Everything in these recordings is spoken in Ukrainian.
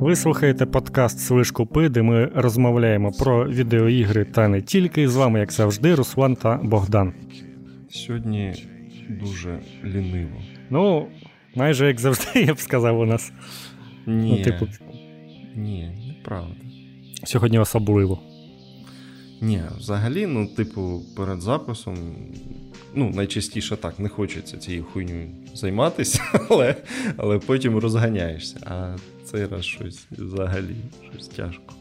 Ви слухаєте подкаст Слиш Купи, де ми розмовляємо про відеоігри та не тільки. З вами, як завжди, Руслан та Богдан. Сьогодні дуже ліниво. Ну, майже як завжди, я б сказав у нас. Ні, ну, типу... ні, неправда. Сьогодні особливо. Ні, взагалі, ну, типу, перед записом, ну, найчастіше так, не хочеться цією хуйньою займатися, але але потім розганяєшся. А цей раз щось взагалі щось тяжко.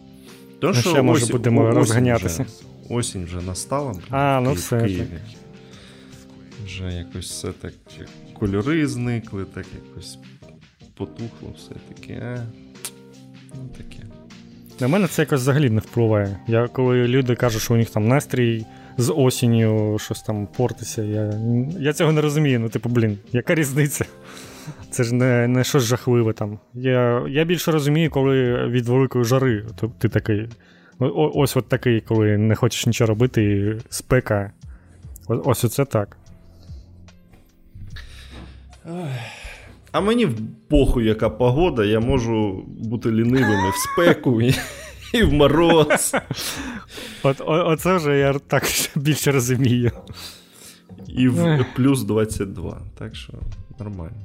То, ну, що ще, може, будемо осінь розганятися. Вже, осінь вже настала а, ну, все, в Києві. Так. Вже якось все так кольори зникли, так якось потухло, все таке. Ну, таке. На мене це якось взагалі не впливає. Я коли люди кажуть, що у них там настрій з осінню щось там портиться, я я цього не розумію. Ну, типу, блін, яка різниця? Це ж не не щось жахливе там. Я я більше розумію, коли від великої жари ти, ти такий. Ось от такий, коли не хочеш нічого робити, і спека. Ось оце так. А мені в похуй, яка погода, я можу бути лінивим і в спеку, і, і в мороз. От, Оце вже я так більше розумію. І в плюс 22. Так що нормально.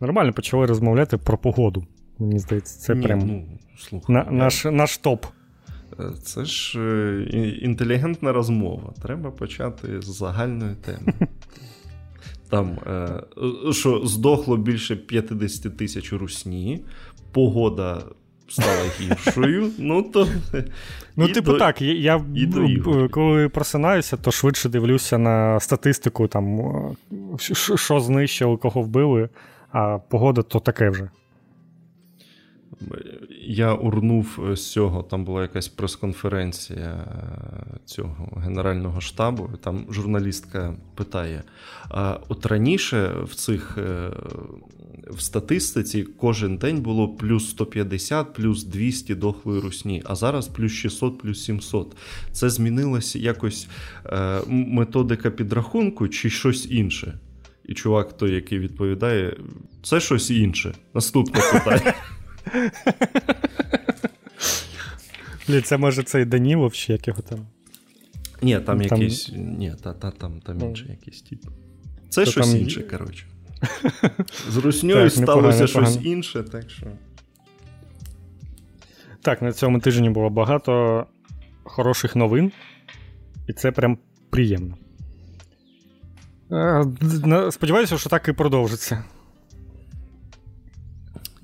Нормально почали розмовляти про погоду. Мені здається, це Ні, прям ну, слухай, на, наш наш топ. Е, це ж е, інтелігентна розмова. Треба почати з загальної теми. Там е, що здохло більше 50 тисяч русні, погода стала гіршою. Ну, то... Ну, типу, до... так, я і до коли просинаюся, то швидше дивлюся на статистику, там, що знищили, кого вбили, а погода то таке вже. Я урнув з цього, там була якась прес-конференція цього Генерального штабу. Там журналістка питає: а от раніше в цих е, в статистиці кожен день було плюс 150, плюс 200 дохлої русні, а зараз плюс 600, плюс 700. Це змінилася якось е, методика підрахунку чи щось інше? І чувак, той, який відповідає, це щось інше. Наступне питання. Блін, це може цей Данілов чи як його там. Ні, там, якийсь. Ні, та, та, там там інший якийсь тип. Це щось там... інше, коротше. З русньою сталося щось інше, так що. Так, на цьому тижні було багато хороших новин, і це прям приємно. Е, сподіваюся, що так і продовжиться.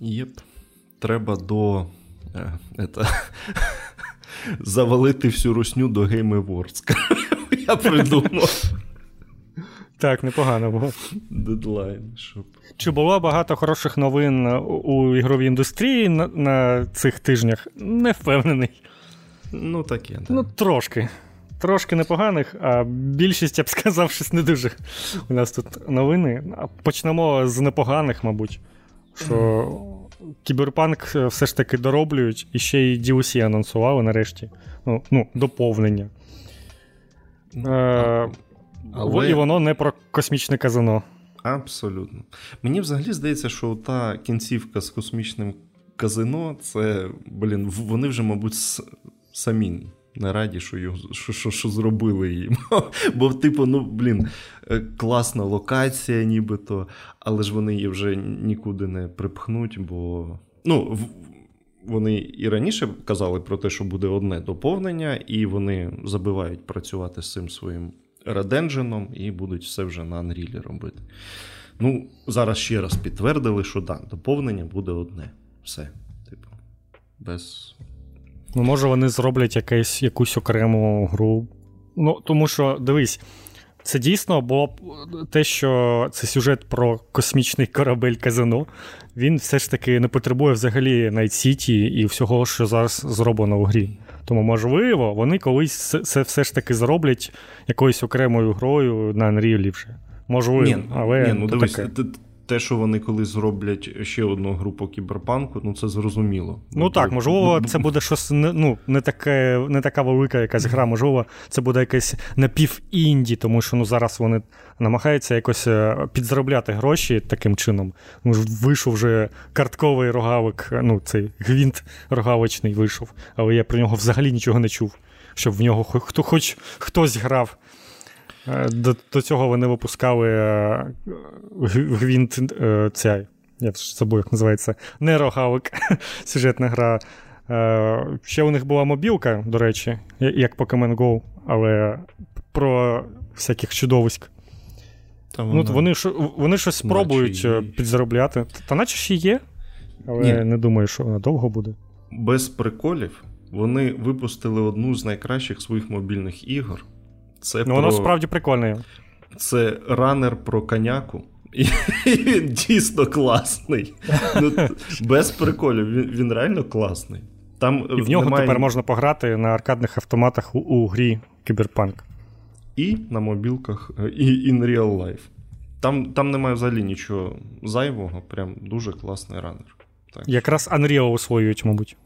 Єп треба до. Это, е, завалити всю русню до Game Awards. Я придумав. Так, непогано було. Дедлайн. щоб... Чи було багато хороших новин у ігровій індустрії на на цих тижнях? Не впевнений. Ну, таке. Да. Ну, трошки. Трошки непоганих, а більшість, я б сказав, щось не дуже. У нас тут новини. Почнемо з непоганих, мабуть. Що Кіберпанк е, все ж таки дороблюють і ще й DLC анонсували нарешті. Ну, ну доповнення. Е, Але... І воно не про космічне казино. Абсолютно. Мені взагалі здається, що та кінцівка з космічним казино, це, блін, вони вже, мабуть, самі не раді, що його, що, що, що зробили їм. Бо, типу, ну, блін, е, класна локація, нібито, але ж вони її вже нікуди не припхнуть, бо. Ну, вони і раніше казали про те, що буде одне доповнення, і вони забивають працювати з цим своїм редендженом і будуть все вже на Unreal робити. Ну, зараз ще раз підтвердили, що да, доповнення буде одне. Все. Типу, без Ну, може, вони зроблять якесь, якусь окрему гру. Ну, тому що, дивись, це дійсно було б те, що це сюжет про космічний корабель казино. Він все ж таки не потребує взагалі Night City і всього, що зараз зроблено в грі. Тому, можливо, вони колись це все ж таки зроблять якоюсь окремою грою на Unreal вже. Можливо, ні, але. Ні, ну дивись, таке. Те, що вони коли зроблять ще одну гру по кіберпанку, ну це зрозуміло. Ну так, можливо, це буде щось не ну, не, таке, не така велика якась гра, можливо, це буде якесь напів-інді, тому що ну, зараз вони намагаються якось е, підзаробляти гроші таким чином. Ну, Вийшов вже картковий рогавик, ну, цей гвинт рогавичний вийшов, але я про нього взагалі нічого не чув, щоб в нього хто, хоч хтось грав. Е, до до цього вони випускали е, гвінт е, ця, я забув, як називається, Нейрогавик, сюжетна гра. Ще у них була мобілка, до речі, як Pokemon Go, але про всяких чудовиськ. Та ну, Вони вони щось спробують підзаробляти. Та наче ще є, але Ні. не думаю, що вона довго буде. Без приколів вони випустили одну з найкращих своїх мобільних ігор. Це ну, про... Воно справді прикольне. Це ранер про коняку. І він дійсно класний. Ну, Без приколів, він він реально класний. Там І в нього немає... тепер можна пограти на аркадних автоматах у, у грі Кіберпанк. І на мобілках, і in real life. Там там немає взагалі нічого зайвого, прям дуже класний ранер. Так. Якраз Unreal освоюють, мабуть.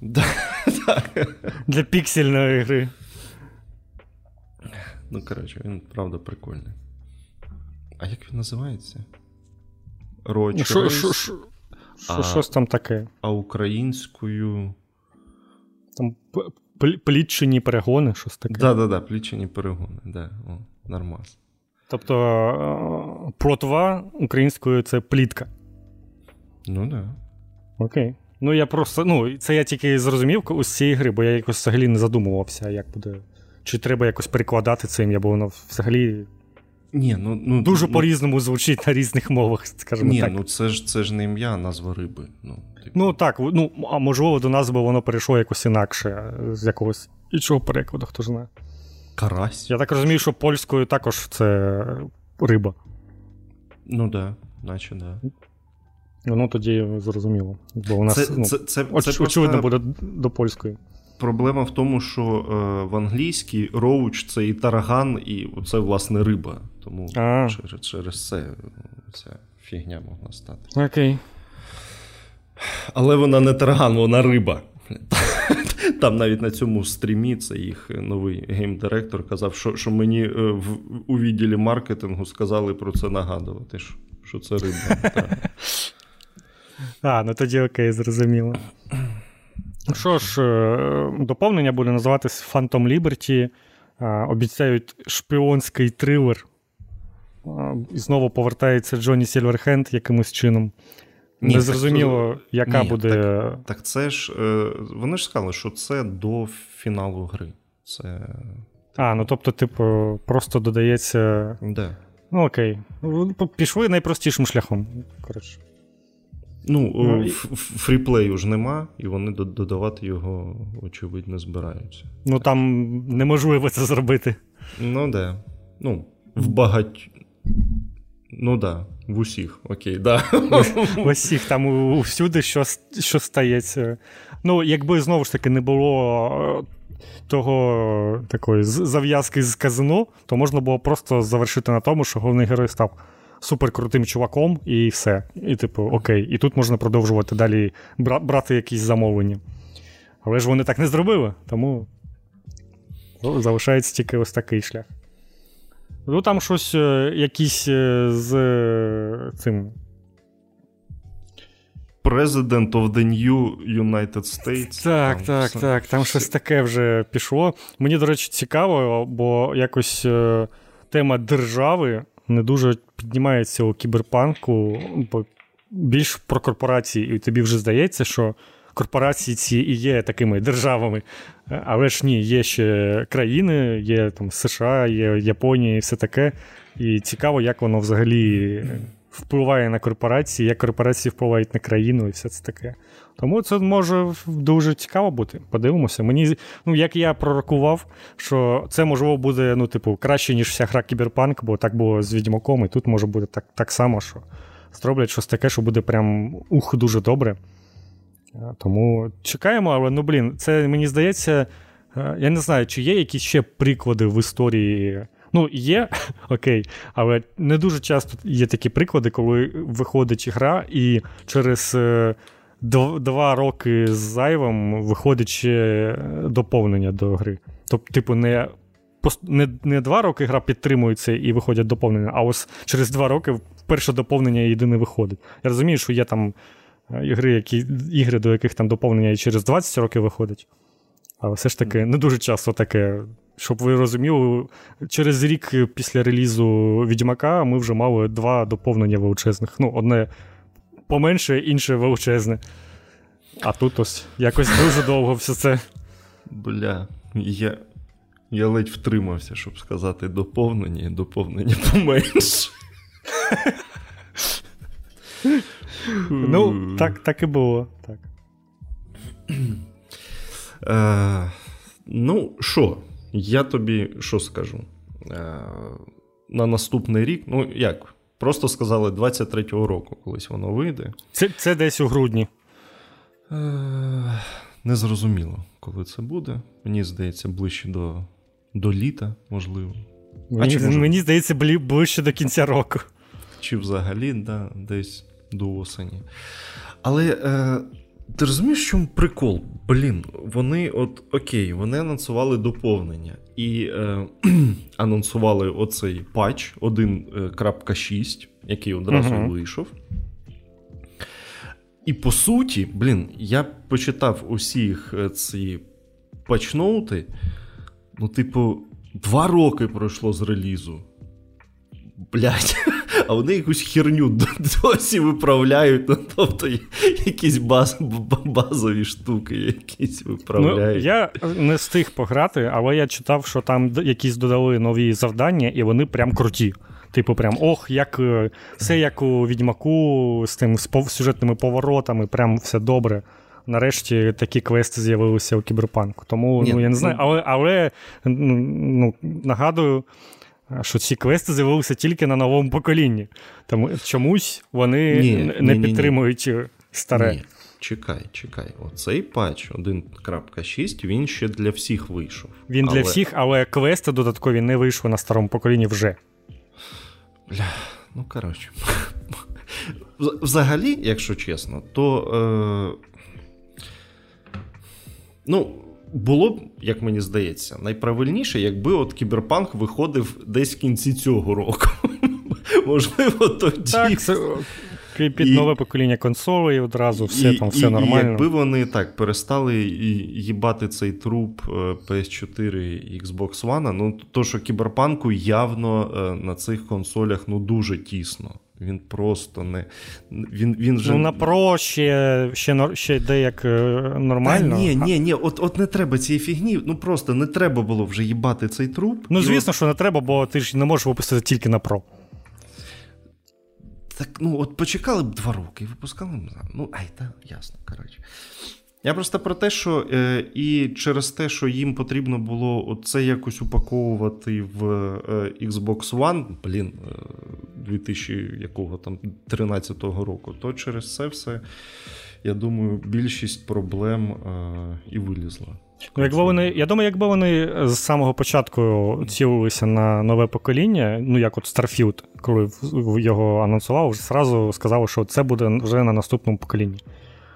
Для піксельної гри. Ну, коротше, він правда прикольний. А як він називається? Роч. Щось там таке. А українською. Там плітчені перегони, щось таке. Так, так, так, плітчені перегони, да. О, нормас. Тобто е, плотва українською це плітка. Ну так. Да. Окей. Ну, я просто. Ну, це я тільки зрозумів з цієї гри, бо я якось взагалі не задумувався, як буде чи треба якось перекладати це ім'я, бо воно взагалі Ні, ну, ну, дуже ну, по-різному звучить на різних мовах, скажімо ні, так. ну це ж це ж не ім'я, а назва риби. Ну, типу. ну так, ну, а можливо, до назви воно перейшло якось інакше, з якогось іншого перекладу, хто знає. Карась. Я так розумію, що польською також це риба. Ну так, да, наче да. Ну тоді зрозуміло. Бо у нас це, ну, це, це, це очевидно просто... буде до польської. Проблема в тому, що е, в англійській роуч це і тараган, і це, власне, риба. Тому через, через це ця фігня могла стати. Окей. Але вона не тараган, вона риба. Там навіть на цьому стрімі це їх новий гейм-директор казав, що що мені е, в, у відділі маркетингу сказали про це нагадувати, що, що це риба. А, ну тоді окей, зрозуміло. Що ж, е, доповнення буде називатись Phantom Liberty. Е, обіцяють шпіонський трилер. Е, і знову повертається Джонні Сільверхенд якимось чином. Ні, Не зрозуміло, так, яка ні, буде. Так, так це ж. Вони ж сказали, що це до фіналу гри. Це... А, ну тобто, типу, просто додається. Да. Ну, окей. Пішли найпростішим шляхом. Коротше. Ну, ну фріплею ж нема, і вони додавати його, очевидно, збираються. Ну там неможливо це зробити. Ну, да. Ну, в багать. Ну да, в усіх, окей, да. В усіх там усюди що що стається. Ну, якби знову ж таки не було е, того такої зав'язки з казино, то можна було просто завершити на тому, що головний герой став суперкрутим чуваком, і все. І, типу, окей, і тут можна продовжувати далі брати якісь замовлення. Але ж вони так не зробили, тому залишається тільки ось такий шлях. Ну, там щось е, якісь е, з е, цим. President of the New United States. Так, там так, все. так. Там щось таке вже пішло. Мені, до речі, цікаво, бо якось тема держави не дуже піднімається у кіберпанку, більш про корпорації, і тобі вже здається, що корпорації ці і є такими державами. Але ж ні, є ще країни, є там США, є Японія і все таке. І цікаво, як воно взагалі впливає на корпорації, як корпорації впливають на країну і все це таке. Тому це може дуже цікаво бути. Подивимося. Мені, ну як я пророкував, що це можливо буде ну, типу, краще, ніж вся гра Кіберпанк, бо так було з Відьмаком, і тут може бути так так само, що зроблять щось таке, що буде прям ух, дуже добре. Тому чекаємо, але ну блін, це мені здається, я не знаю, чи є якісь ще приклади в історії Ну, є, окей, але не дуже часто є такі приклади, коли виходить гра, і через е, два роки з зайвом виходить ще доповнення до гри. Тобто, типу, не не, не два роки гра підтримується і виходять доповнення, а ось через два роки перше доповнення єдине виходить. Я розумію, що є там е, ігри, які, ігри, до яких там доповнення і через 20 років виходить. Але все ж таки не дуже часто таке. Щоб ви розуміли, через рік після релізу Відьмака ми вже мали два доповнення величезних. Ну, одне поменше, інше величезне. А тут ось якось дуже довго все це. Бля, я я ледь втримався, щоб сказати доповнення, і доповнення поменше. Ну, так так і було. так. Е, Ну, що, я тобі що скажу? Е, На наступний рік, ну як? Просто сказали 23-го року, колись воно вийде. Це це десь у грудні. Е, Незрозуміло, коли це буде. Мені здається, ближче до до літа, можливо. Мені, а чи, мені здається, ближче до кінця року. Чи взагалі, да, десь до осені. Але е, ти розумієш, в чому прикол? Блін, вони от окей, вони анонсували доповнення і е, анонсували оцей патч 1.6, який одразу uh вийшов. І по суті, блін, я почитав усіх е, ці патчноути, Ну, типу, два роки пройшло з релізу. Блять, а вони якусь херню досі виправляють. Ну, тобто якісь баз, базові штуки, якісь виправляють. Ну, Я не встиг пограти, але я читав, що там якісь додали нові завдання, і вони прям круті. Типу, прям ох, як е, все як у відьмаку з тим з сюжетними поворотами, прям все добре нарешті такі квести з'явилися у кіберпанку. Тому Ні, ну, я не знаю, ну- але але ну, ну, нагадую, що ці квести з'явилися тільки на новому поколінні. Тому чомусь вони ні, не ні, підтримують старе. Ні. Чекай, чекай. Оцей патч 1.6 він ще для всіх вийшов. Він але... для всіх, але квести додаткові не вийшли на старому поколінні вже. Бля, ну коротше. Взагалі, якщо чесно, то е, Ну, було б, як мені здається, найправильніше, якби от кіберпанк виходив десь в кінці цього року. Можливо, тоді. Так, це під і, нове покоління консолей одразу все і, там все і, нормально. І Якби вони так перестали їбати цей труп е, PS4 і Xbox One, ну то що кіберпанку явно е, на цих консолях ну дуже тісно. Він просто не. Він, він вже... Ну, на Pro ще ще, ще йде як е, нормально. Та Ні, ні, ні, от от не треба цієї фігні. Ну просто не треба було вже їбати цей труп. Ну, звісно, от... що не треба, бо ти ж не можеш випустити тільки на Pro. Так, ну, от почекали б два роки і випускали б. Ну, ай, та ясно, коротше. Я просто про те, що е, і через те, що їм потрібно було це якось упаковувати в е, Xbox One, блін, е, 2013 року, то через це все, я думаю, більшість проблем е, і вилізла. Ну, якби вони, Я думаю, якби вони з самого початку цілилися на нове покоління, ну як от Starfield, коли його анонсував, вже зразу сказали, що це буде вже на наступному поколінні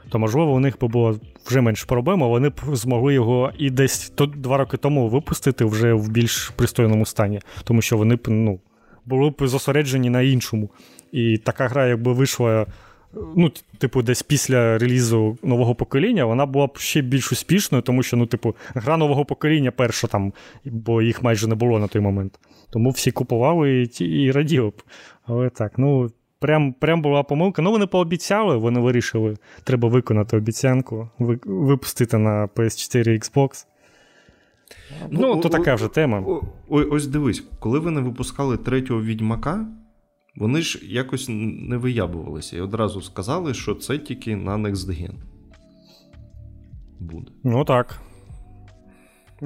то можливо у них би було вже менше проблем, а вони б змогли його і десь два роки тому випустити вже в більш пристойному стані, тому що вони б ну, були б зосереджені на іншому. І така гра, якби вийшла. Ну, типу, десь після релізу нового покоління вона була б ще більш успішною, тому що, ну, типу, гра нового покоління перша там, бо їх майже не було на той момент. Тому всі купували і і раділи б. Але так, ну, Прям прям була помилка. Ну, вони пообіцяли, вони вирішили, треба виконати обіцянку, випустити на PS4 і Xbox. Ну, ну то о, така вже тема. О, о, ось дивись, коли вони випускали третього відьмака, вони ж якось не виябувалися і одразу сказали, що це тільки на Next Gen. Буде. Ну так.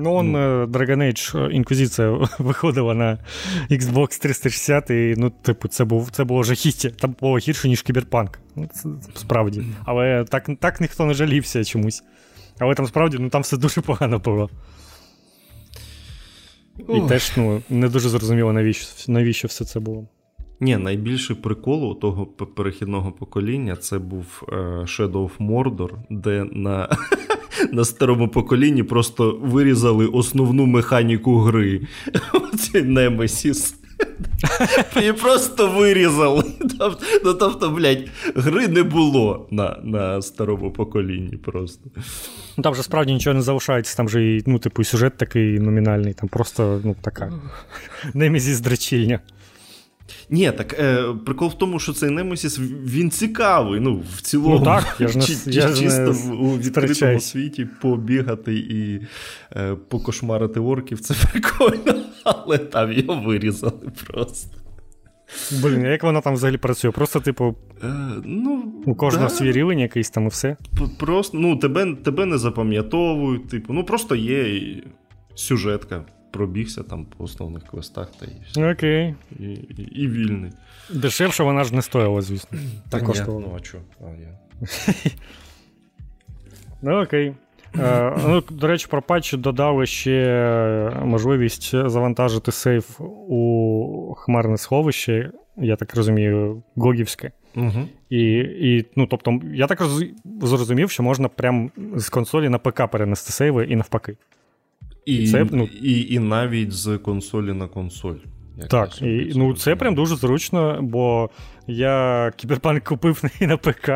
Ну, он mm. Dragon Age Інквізиція виходила на Xbox 360, і ну, типу, це був це було жахіття. Там було гірше, ніж Кіберпанк. Ну, це, Справді. Але так так ніхто не жалівся чомусь. Але там справді ну, там все дуже погано було. І теж ну, не дуже зрозуміло, навіщо навіщо все це було. Ні, найбільший прикол у того перехідного покоління це був е, Shadow of Mordor, де на на старому поколінні просто вирізали основну механіку гри. Оцей Немесіс. І просто вирізали. Тобто, ну, тобто, блядь, гри не було на на старому поколінні просто. Ну, Там же справді нічого не залишається, там же і, ну, типу, сюжет такий номінальний, там просто ну, така немезіс дрочільня. Ні, так е, прикол в тому, що цей Немесіс він цікавий. Ну, в цілому, ну, так, я ж не, чи, я чисто ж не у відкритому світі побігати і е, покошмарити орків це прикольно, але там його вирізали просто. Блін, як воно там взагалі працює? Просто, типу, е, ну, у кожного да. свій рівень якийсь там і все. Просто ну, тебе тебе не запам'ятовують, типу, ну просто є сюжетка пробігся там по основних квестах та і все. Окей. І, і, і вільний. Дешевше вона ж не стоїла, звісно. Так коштувала. Ну, а чо? А, я. Ну, окей. Е, ну, До речі, про патчі додали ще можливість завантажити сейф у хмарне сховище, я так розумію, Гогівське. Угу. І, і, ну, тобто, я так зрозумів, що можна прямо з консолі на ПК перенести сейви і навпаки. І це, ну, і, і навіть з консолі на консоль. Так, і, ну це прям дуже зручно, бо я кіберпанк купив на ПК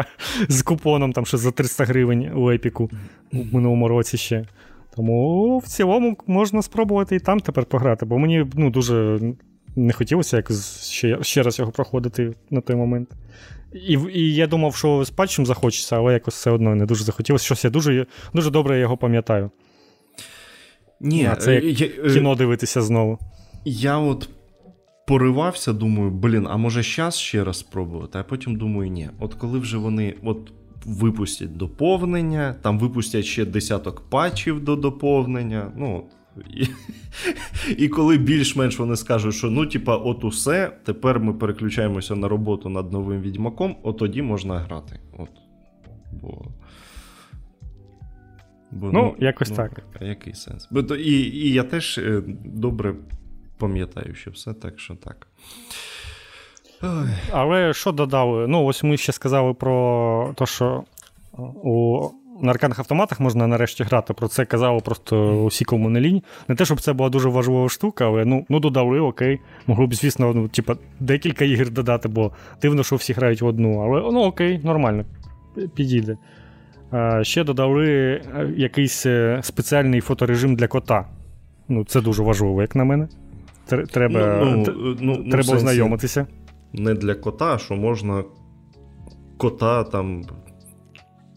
з купоном там ще за 300 гривень у Епіку в минулому році ще. Тому в цілому можна спробувати і там тепер пограти, бо мені ну, дуже не хотілося якось ще ще раз його проходити на той момент. І і я думав, що з патчем захочеться, але якось все одно не дуже захотілося. Щось я дуже дуже добре його пам'ятаю. Ні, а це як я, кіно дивитися знову. Я от поривався, думаю, блін, а може щас ще раз спробувати, а потім думаю, ні. От коли вже вони от випустять доповнення, там випустять ще десяток патчів до доповнення. ну, і, і коли більш-менш вони скажуть, що ну, типа, от усе, тепер ми переключаємося на роботу над новим відьмаком, от тоді можна грати. От. Бо Бо, Ну, ну якось ну, так. А який сенс? Бо, то, і, і я теж е, добре пам'ятаю, що все так, що так. Ой. Але що додали? Ну, ось ми ще сказали про те, що у на аркадних автоматах можна нарешті грати. Про це казали просто усі кому не лінь. Не те, щоб це була дуже важлива штука, але ну ну додали, окей. Могло б, звісно, ну, типа, декілька ігор додати, бо дивно, що всі грають в одну. Але ну окей, нормально. Підійде. Ще додали е, якийсь е, спеціальний фоторежим для кота. Ну, Це дуже важливо, як на мене. Треба ну, ну, ну, треба ну, ознайомитися. Не для кота, що можна кота там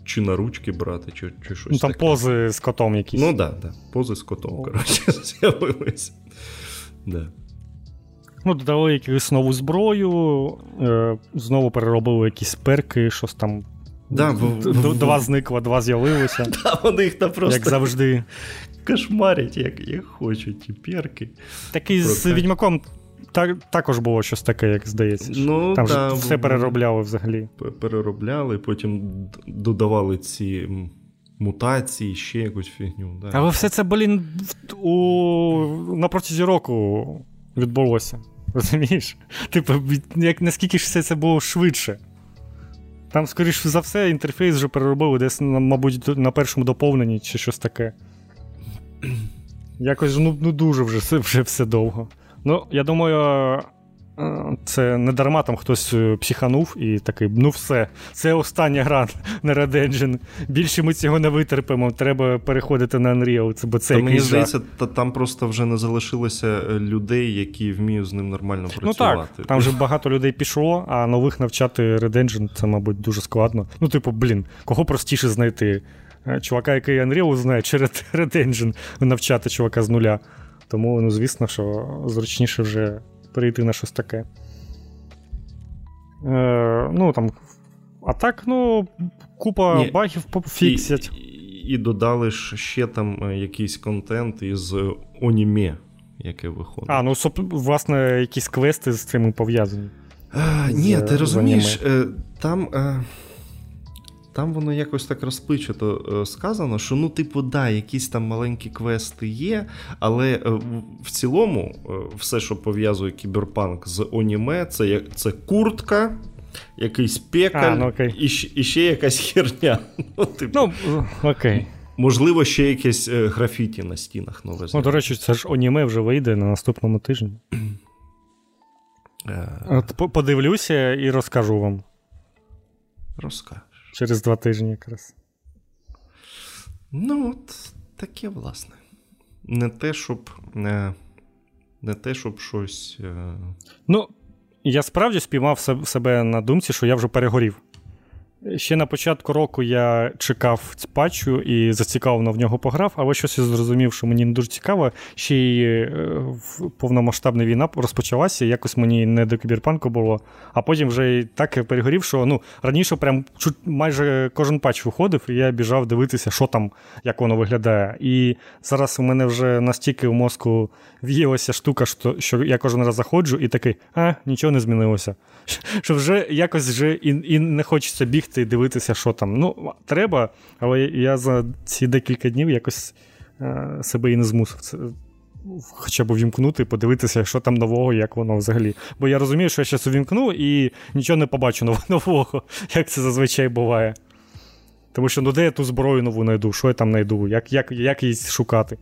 чи на ручки брати, чи чи щось. Ну, Там таке. пози з котом якісь. Ну так, да, да. пози з котом, коротше, з'явилися. Да. Ну, додали якусь нову зброю, е, знову переробили якісь перки, щось там Да, в, Два зникло, два з'явилося. Да, вони їх там просто як завжди. кошмарять, як як хочуть, ті перки. Такий з відьмаком так, також було щось таке, як здається. Ну, Там та, ж все переробляли взагалі. Переробляли, потім додавали ці мутації, ще якусь фігню. Да. Але все це, блін, у... на протязі року відбулося. Розумієш? Типу, як наскільки ж все це було швидше. Там, скоріш за все, інтерфейс вже переробили десь, мабуть, на першому доповненні чи щось таке. Якось ну, ну дуже вже вже все довго. Ну, я думаю, це не дарма там хтось е, психанув і такий, ну все, це остання гра на Red Engine. Більше ми цього не витерпимо, треба переходити на Unreal. Це, бо це та Мені здається, та, там просто вже не залишилося е, людей, які вміють з ним нормально працювати. Ну так, Там вже багато людей пішло, а нових навчати Red Engine це, мабуть, дуже складно. Ну, типу, блін, кого простіше знайти? Е, чувака, який Unreal знає, чи Red Engine навчати чувака з нуля. Тому, ну, звісно, що зручніше вже перейти на щось таке. Е, Ну, там. А так, ну, купа Ні, багів фіксять. І, і, і додали ж ще там е, якийсь контент із оніме, яке виходить. А, ну, власне, якісь квести з цим пов'язані. А, Ні, ти розумієш, е, там. А... там воно якось так розпичато е, сказано, що ну, типу, да, якісь там маленькі квести є, але е, в цілому е, все, що пов'язує кіберпанк з аніме, це це куртка, якийсь пекаль а, ну, окей. І, і ще якась херня. Ну, типу, ну окей. Можливо, ще якесь графіті на стінах нове. Ну, До речі, це ж аніме вже вийде на наступному тижні. От Подивлюся і розкажу вам. Розкажеш. Через два тижні якраз. Ну, от таке, власне. Не те, щоб не, не те, щоб щось. Е... Ну, я справді спіймав себе на думці, що я вже перегорів. Ще на початку року я чекав патчу і зацікавлено в нього пограв, але щось я зрозумів, що мені не дуже цікаво. Ще й е, повномасштабна війна розпочалася, якось мені не до кіберпанку було. А потім вже так перегорів, що ну, раніше прям чуть майже кожен патч виходив, і я біжав дивитися, що там, як воно виглядає. І зараз у мене вже настільки в мозку в'їлася штука, що що я кожен раз заходжу і такий, а, нічого не змінилося. Що вже якось вже і, і не хочеться бігти і дивитися, що там. Ну, треба, але я за ці декілька днів якось е, себе і не змусив це. Хоча б увімкнути, подивитися, що там нового, як воно взагалі. Бо я розумію, що я зараз увімкну і нічого не побачу нового, як це зазвичай буває. Тому що ну де я ту зброю нову знайду, що я там знайду, як як, як її шукати?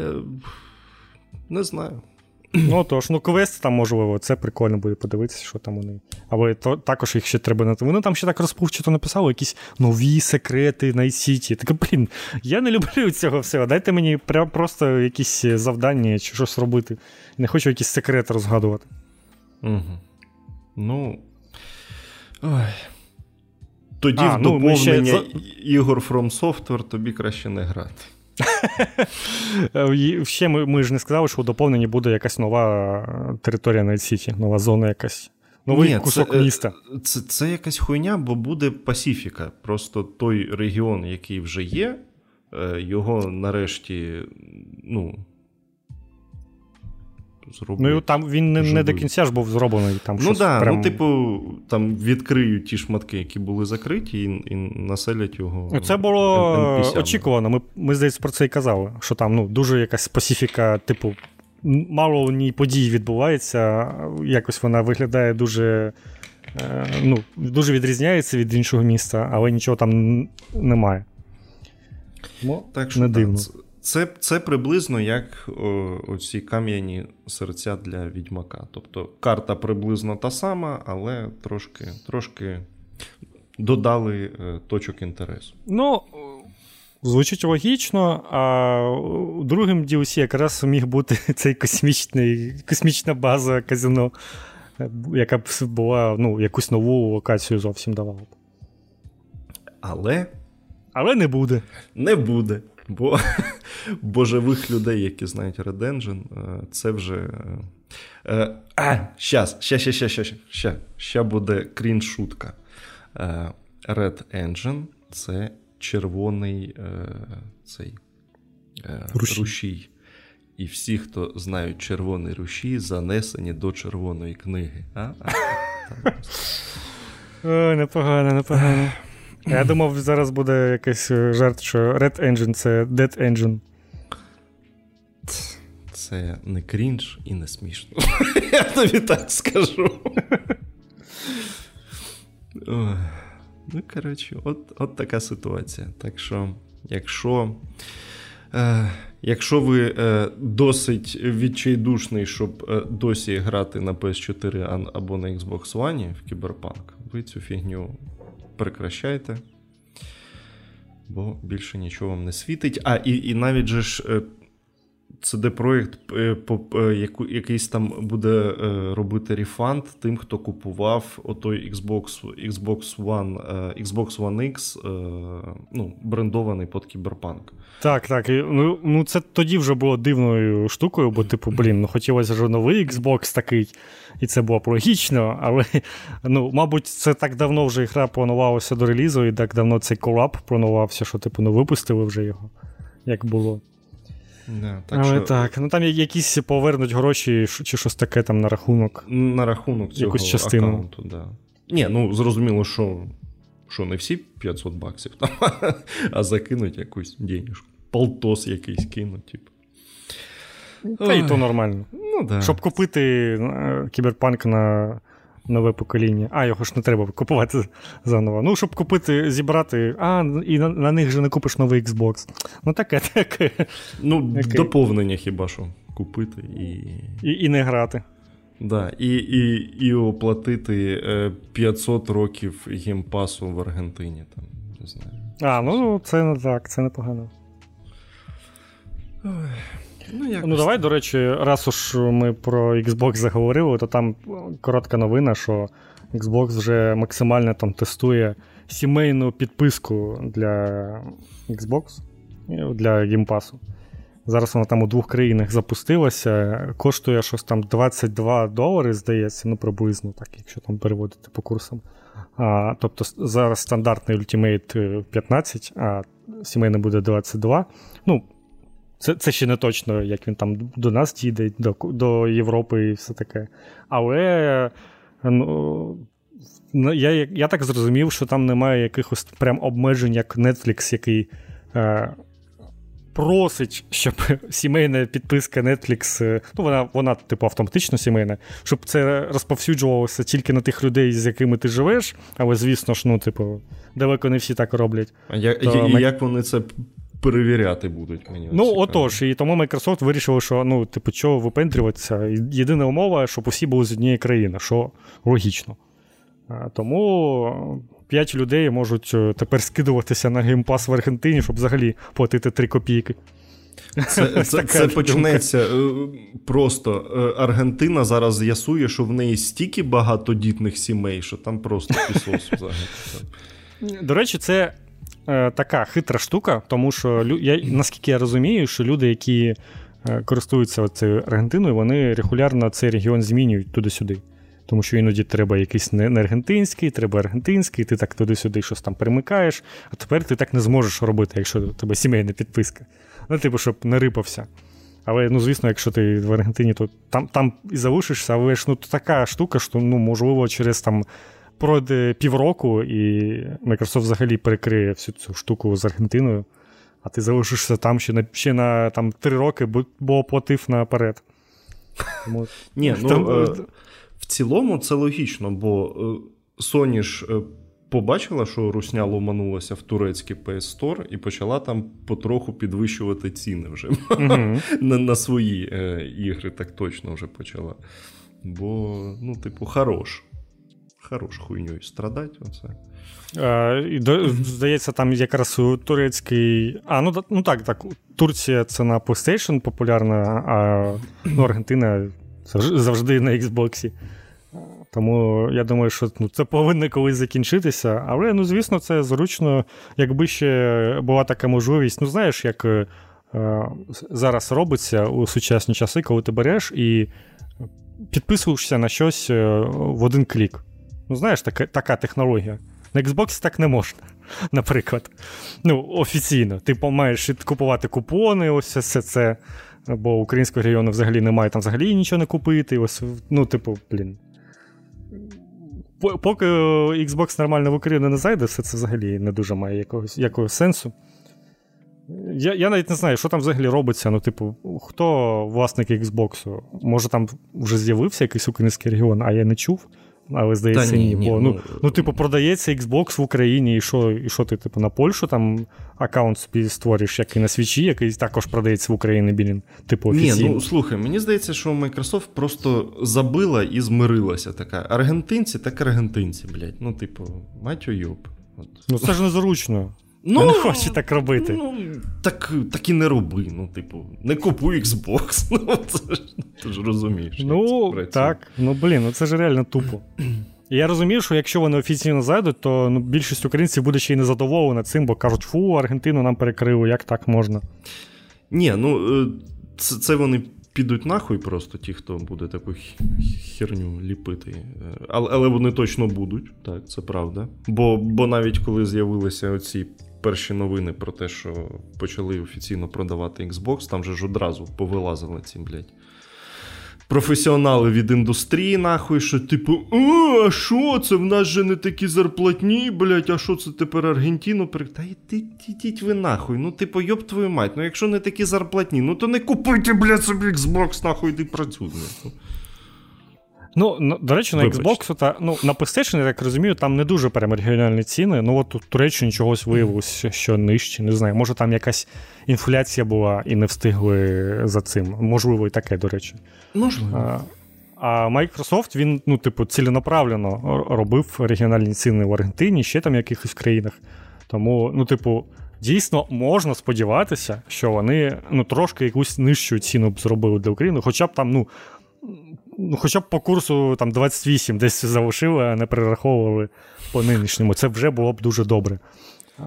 Е, не знаю. Ну тож, ну квест там можливо, це прикольно буде подивитися, що там вони. Але то, також їх ще треба на Вони там ще так розпувчато написали, якісь нові секрети на Сіті. Так, блін, я не люблю цього всього. Дайте мені просто якісь завдання чи щось робити. Не хочу якісь секрети розгадувати. Угу. Ну. Ой. Тоді а, в доповнення ну, ще... ігор From Software тобі краще не грати. Ще ми ми ж не сказали, що у доповненні буде якась нова територія Найт Сіті, нова зона якась. Новий Ні, кусок це, міста. Це це якась хуйня, бо буде Пасіфіка. Просто той регіон, який вже є, е, його нарешті, ну, зроблять. Ну, там він не, не до кінця ж був зроблений. Там Ну так, да, прям... ну, типу, там відкриють ті шматки, які були закриті, і і населять його. Ну, це було NPC-ами. очікувано. Ми, ми здається, про це і казали. Що там ну, дуже якась специфіка, типу, мало в ній подій відбувається, якось вона виглядає дуже. Е, ну, Дуже відрізняється від іншого міста, але нічого там немає. Ну, так що, не дивно. Це це приблизно як о, оці кам'яні серця для відьмака. Тобто карта приблизно та сама, але трошки трошки додали е, точок інтересу. Ну, звучить логічно, а другим DLC якраз міг бути цей космічний, космічна база казино, е, яка б була ну, якусь нову локацію зовсім давала. Але. Але не буде. Не буде. Бо бо живих людей, які знають Red Engine, е, це вже. Е, е, а, щас, ща, ща, ща, ща, ща, ща буде крін-шутка. Red Engine це червоний цей рушій. рушій. І всі, хто знають червоний рушій, занесені до червоної книги. А? Ой, непогано, непогано. Я думав, зараз буде якийсь е, жарт, що Red Engine це Dead Engine. Це не крінж і не смішно. Я тобі так скажу. Ну, коротше, от от така ситуація. Так що, якщо е, якщо ви е, досить відчайдушний, щоб е, досі грати на PS4 або на Xbox One в Кіберпанк, ви цю фігню прекращайте, бо більше нічого вам не світить. А, і і навіть же ж cd е, проєкт е, е, якийсь там буде робити рефанд тим, хто купував отой Xbox Xbox One Xbox One X, ну, брендований під кіберпанк. Так, так. Ну, ну це тоді вже було дивною штукою, бо, типу, блін, ну хотілося ж новий Xbox такий, і це було б логічно, але ну, мабуть, це так давно вже гра планувалася до релізу, і так давно цей колаб планувався, що типу, ну випустили вже його, як було. Да, так Але що... так, ну там якісь повернуть гроші чи щось таке там на рахунок. На рахунок цього Якусь частину. аккаунту, да. Ні, ну зрозуміло, що що не всі 500 баксів, там, а закинуть якусь денежку. Полтос якийсь кинуть, типу. Та і то нормально. Ну, да. Щоб купити е, кіберпанк на нове покоління. А, його ж не треба купувати заново. Ну, щоб купити, зібрати, а, і на, на них же не купиш новий Xbox. Ну, таке, таке. Ну, Окей. доповнення хіба що купити і. І, і не грати. Да, І і, і оплатити 500 е, років геймпасу в Аргентині. Там, не знаю. А, ну це не так, це непогано. Ну, якось... ну, давай, до речі, раз уж ми про Xbox заговорили, то там коротка новина, що Xbox вже максимально там тестує сімейну підписку для Xbox для Game Pass. Зараз вона там у двох країнах запустилася. Коштує щось там 22 долари, здається, ну приблизно, так, якщо там переводити по курсам. А, Тобто зараз стандартний Ultimate 15, а сімейний буде 22. Ну, це це ще не точно, як він там до нас дійде, до до Європи і все таке. Але ну, я я так зрозумів, що там немає якихось прям обмежень, як Netflix, який е, просить, щоб сімейна підписка Netflix, е, ну вона, вона, типу, автоматично сімейна, щоб це розповсюджувалося тільки на тих людей, з якими ти живеш. Але, звісно ж, ну, типу, далеко не всі так роблять. А я, То, і, як вони це перевіряти будуть мені. Ну, отож, і тому Microsoft вирішили, що ну, типу, чого випендрюватися. Єдина умова, щоб усі були з однієї країни, що логічно. Тому 5 людей можуть е, тепер скидуватися на геймпас в Аргентині, щоб взагалі платити 3 копійки. Це це, це почнеться е, просто. Е, Аргентина зараз з'ясує, що в неї стільки багатодітних сімей, що там просто пісос взагалі. До речі, це така хитра штука, тому що я, наскільки я розумію, що люди, які е, користуються цією Аргентиною, вони регулярно цей регіон змінюють туди-сюди. Тому що іноді треба якийсь не аргентинський, треба аргентинський, ти так туди-сюди щось там перемикаєш, а тепер ти так не зможеш робити, якщо у тебе сімейна підписка. Ну, типу, щоб не рипався. Але, ну, звісно, якщо ти в Аргентині, то там там і залишишся, але ж ну, така штука, що ну, можливо, через там пройде півроку, і Microsoft взагалі перекриє всю цю штуку з Аргентиною, а ти залишишся там ще на ще на там, три роки, бо оплатив наперед. Тому... Ні, ну, е, В цілому це логічно, бо е, Sony ж е, побачила, що Русня ломанулася в турецький PS Store і почала там потроху підвищувати ціни вже на на свої е, ігри, так точно вже почала. Бо, ну, типу, хорош хорош хуйньою страдати. Оце. Е, Здається, там якраз у турецький. А, ну ну так, так. Турція це на PlayStation популярна, а ну, Аргентина завжди на Xbox. Тому я думаю, що ну, це повинно колись закінчитися. Але, ну, звісно, це зручно, якби ще була така можливість. Ну, знаєш, як е, зараз робиться у сучасні часи, коли ти береш і підписуєшся на щось е, в один клік. Ну, знаєш, така така технологія. На Xbox так не можна, наприклад. Ну, офіційно. Ти маєш купувати купони, ось все це. Бо українського регіону взагалі немає, там взагалі нічого не купити. Ось, Ну, типу, блін. Поки Xbox нормально в Україну не зайде, все це взагалі не дуже має якогось якогось сенсу. Я я навіть не знаю, що там взагалі робиться. Ну, типу, хто власник Xbox? Може, там вже з'явився якийсь український регіон, а я не чув але здається, ні. ні. Бо, ну, ну, ну, типу, продається Xbox в Україні, і що і що ти, типу, на Польщу там аккаунт собі створиш, як і на свічі, який також продається в Україні, білін. Типу, офіційно. Ні, ну слухай, мені здається, що Microsoft просто забила і змирилася така. Аргентинці, так аргентинці, блядь. Ну, типу, мать йоп. Ну це ж незручно. Ну, Я не хочу так робити. Ну, Так так і не роби. Ну, типу, не купуй Xbox. Ну, це ж, Ти ж розумієш. Ну, так. Ну, блін, ну це ж реально тупо. І я розумію, що якщо вони офіційно зайдуть, то ну, більшість українців буде ще й незадоволена цим, бо кажуть, фу, Аргентину нам перекрили, як так можна. Ні, ну е, це, це вони підуть нахуй просто ті, хто буде таку херню ліпити. Е, але але вони точно будуть, так, це правда. Бо бо навіть коли з'явилися оці перші новини про те, що почали офіційно продавати Xbox, там же ж одразу повилазили ці, блядь, професіонали від індустрії, нахуй, що типу, а що це? В нас же не такі зарплатні, блять, а що це тепер Аргентину? Та йдіть ви нахуй. Ну, типу, йоб твою мать. Ну якщо не такі зарплатні, ну то не купуйте, блядь, собі Xbox, нахуй, йди працюй. Ну, до речі, на. Xbox, та, ну, на PlayStation, я так розумію, там не дуже прямо регіональні ціни. Ну, от у Туреччині чогось виявилося, що нижче, не знаю. Може, там якась інфляція була і не встигли за цим. Можливо, і таке, до речі. Можливо. А, а Microsoft, він, ну, типу, ціленаправлено робив регіональні ціни в Аргентині, ще там в якихось країнах. Тому, ну, типу, дійсно можна сподіватися, що вони ну, трошки якусь нижчу ціну б зробили для України, хоча б там, ну, хоча б по курсу там 28 десь залишили, а не перераховували по нинішньому. Це вже було б дуже добре.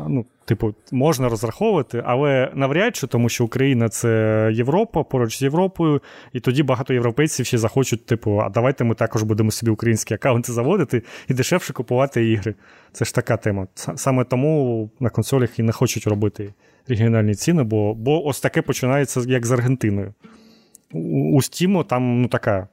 Ну, Типу, можна розраховувати, але навряд чи, тому що Україна це Європа, поруч з Європою, і тоді багато європейців ще захочуть, типу, а давайте ми також будемо собі українські аккаунти заводити і дешевше купувати ігри. Це ж така тема. Саме тому на консолях і не хочуть робити регіональні ціни, бо бо ось таке починається як з Аргентиною. У Стіму там ну, така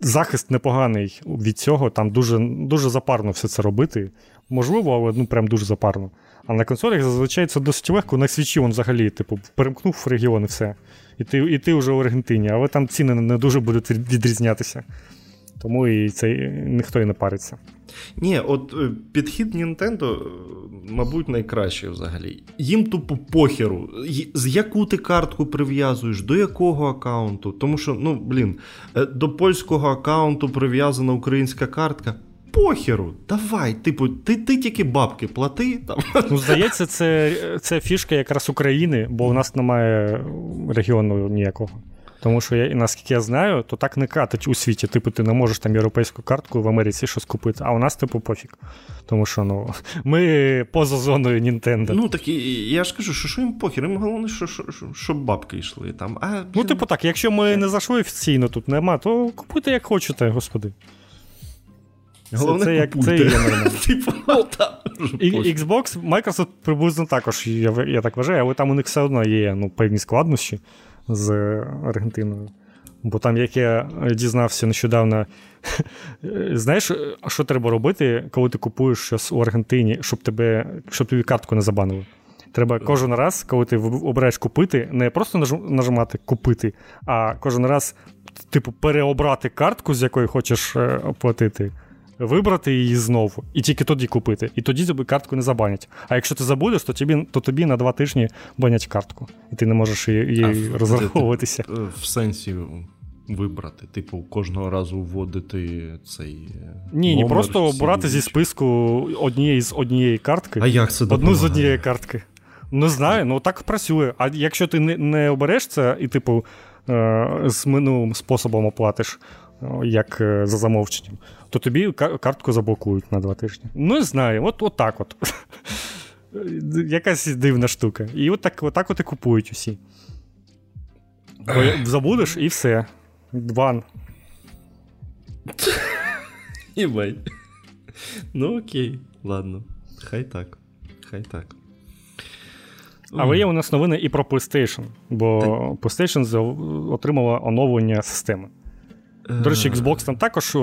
захист непоганий від цього, там дуже дуже запарно все це робити. Можливо, але ну прям дуже запарно. А на консолях зазвичай це досить легко. На свічі він взагалі, типу, перемкнув в регіон і все. І ти і ти вже в Аргентині, але там ціни не дуже будуть відрізнятися. Тому і це ніхто і не париться. Ні, от е, підхід Nintendo, е, мабуть, найкращий взагалі. Їм тупо похеру, з яку ти картку прив'язуєш, до якого аккаунту. Тому що, ну, блін, е, до польського аккаунту прив'язана українська картка. Похеру, давай, типу, ти ти тільки бабки плати. Там. Ну, Здається, це це фішка якраз України, бо у нас немає регіону ніякого. Тому що, я, наскільки я знаю, то так не катить у світі. Типу, ти не можеш там європейську картку в Америці щось купити, а у нас, типу, пофіг. Тому що ну, ми поза зоною Нінтендо. Ну так я ж кажу, що що їм похер, їм головне, що, що, щоб бабки йшли. там. А, Ну, типу так, якщо ми не зайшли офіційно тут нема, то купуйте як хочете, господи. Головне, це, як це є нормально. Типу, Xbox, Microsoft приблизно також, я я так вважаю, але там у них все одно є ну, певні складнощі з Аргентиною. Бо там, як я дізнався нещодавно, знаєш, що треба робити, коли ти купуєш щось у Аргентині, щоб тебе, щоб тобі картку не забанили? Треба кожен раз, коли ти обираєш купити, не просто нажимати купити, а кожен раз, типу, переобрати картку, з якої хочеш е, оплатити вибрати її знову, і тільки тоді купити. І тоді тобі картку не забанять. А якщо ти забудеш, то тобі то тобі на два тижні банять картку, і ти не можеш її розраховуватися. Е, в сенсі. Вибрати, типу, кожного разу вводити цей. Ні, ні, просто обрати зі списку однієї з однієї картки. А як це допомагає? Одну з однієї картки. Не знаю, ну так працює. А якщо ти не не обереш це і, типу, е, з минулим способом оплатиш, як е, за замовченням, то тобі картку заблокують на два тижні. Ну, не знаю, от, от так от. Якась дивна штука. І от так, от так от і купують усі. Бо забудеш і все. Ван. Єбай. Ну окей, ладно. Хай так. Хай так. Але є у нас новини і про PlayStation, бо PlayStation отримала оновлення системи. До речі, Xbox там також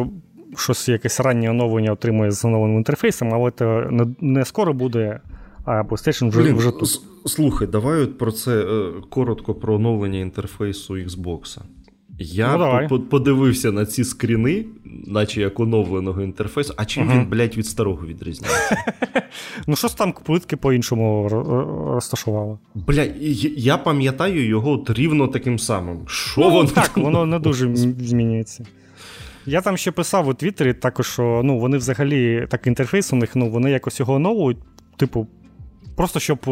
щось якесь раннє оновлення отримує з оновленим інтерфейсом, але це не, не скоро буде. А PlayStation вже Блін, вже тут. Слухай, давай от про це е, коротко про оновлення інтерфейсу Xbox. Я ну, по- подивився на ці скріни, наче як оновленого інтерфейсу, а чим uh-huh. він, блядь, від старого відрізняється? Ну, щось там плитки по-іншому розташувало. Блядь, я пам'ятаю його от рівно таким самим. Що ну, воно? Так, воно не дуже змінюється. Я там ще писав у Твіттері також, що ну, вони взагалі так інтерфейс у них, ну, вони якось його оновують, типу, просто щоб е,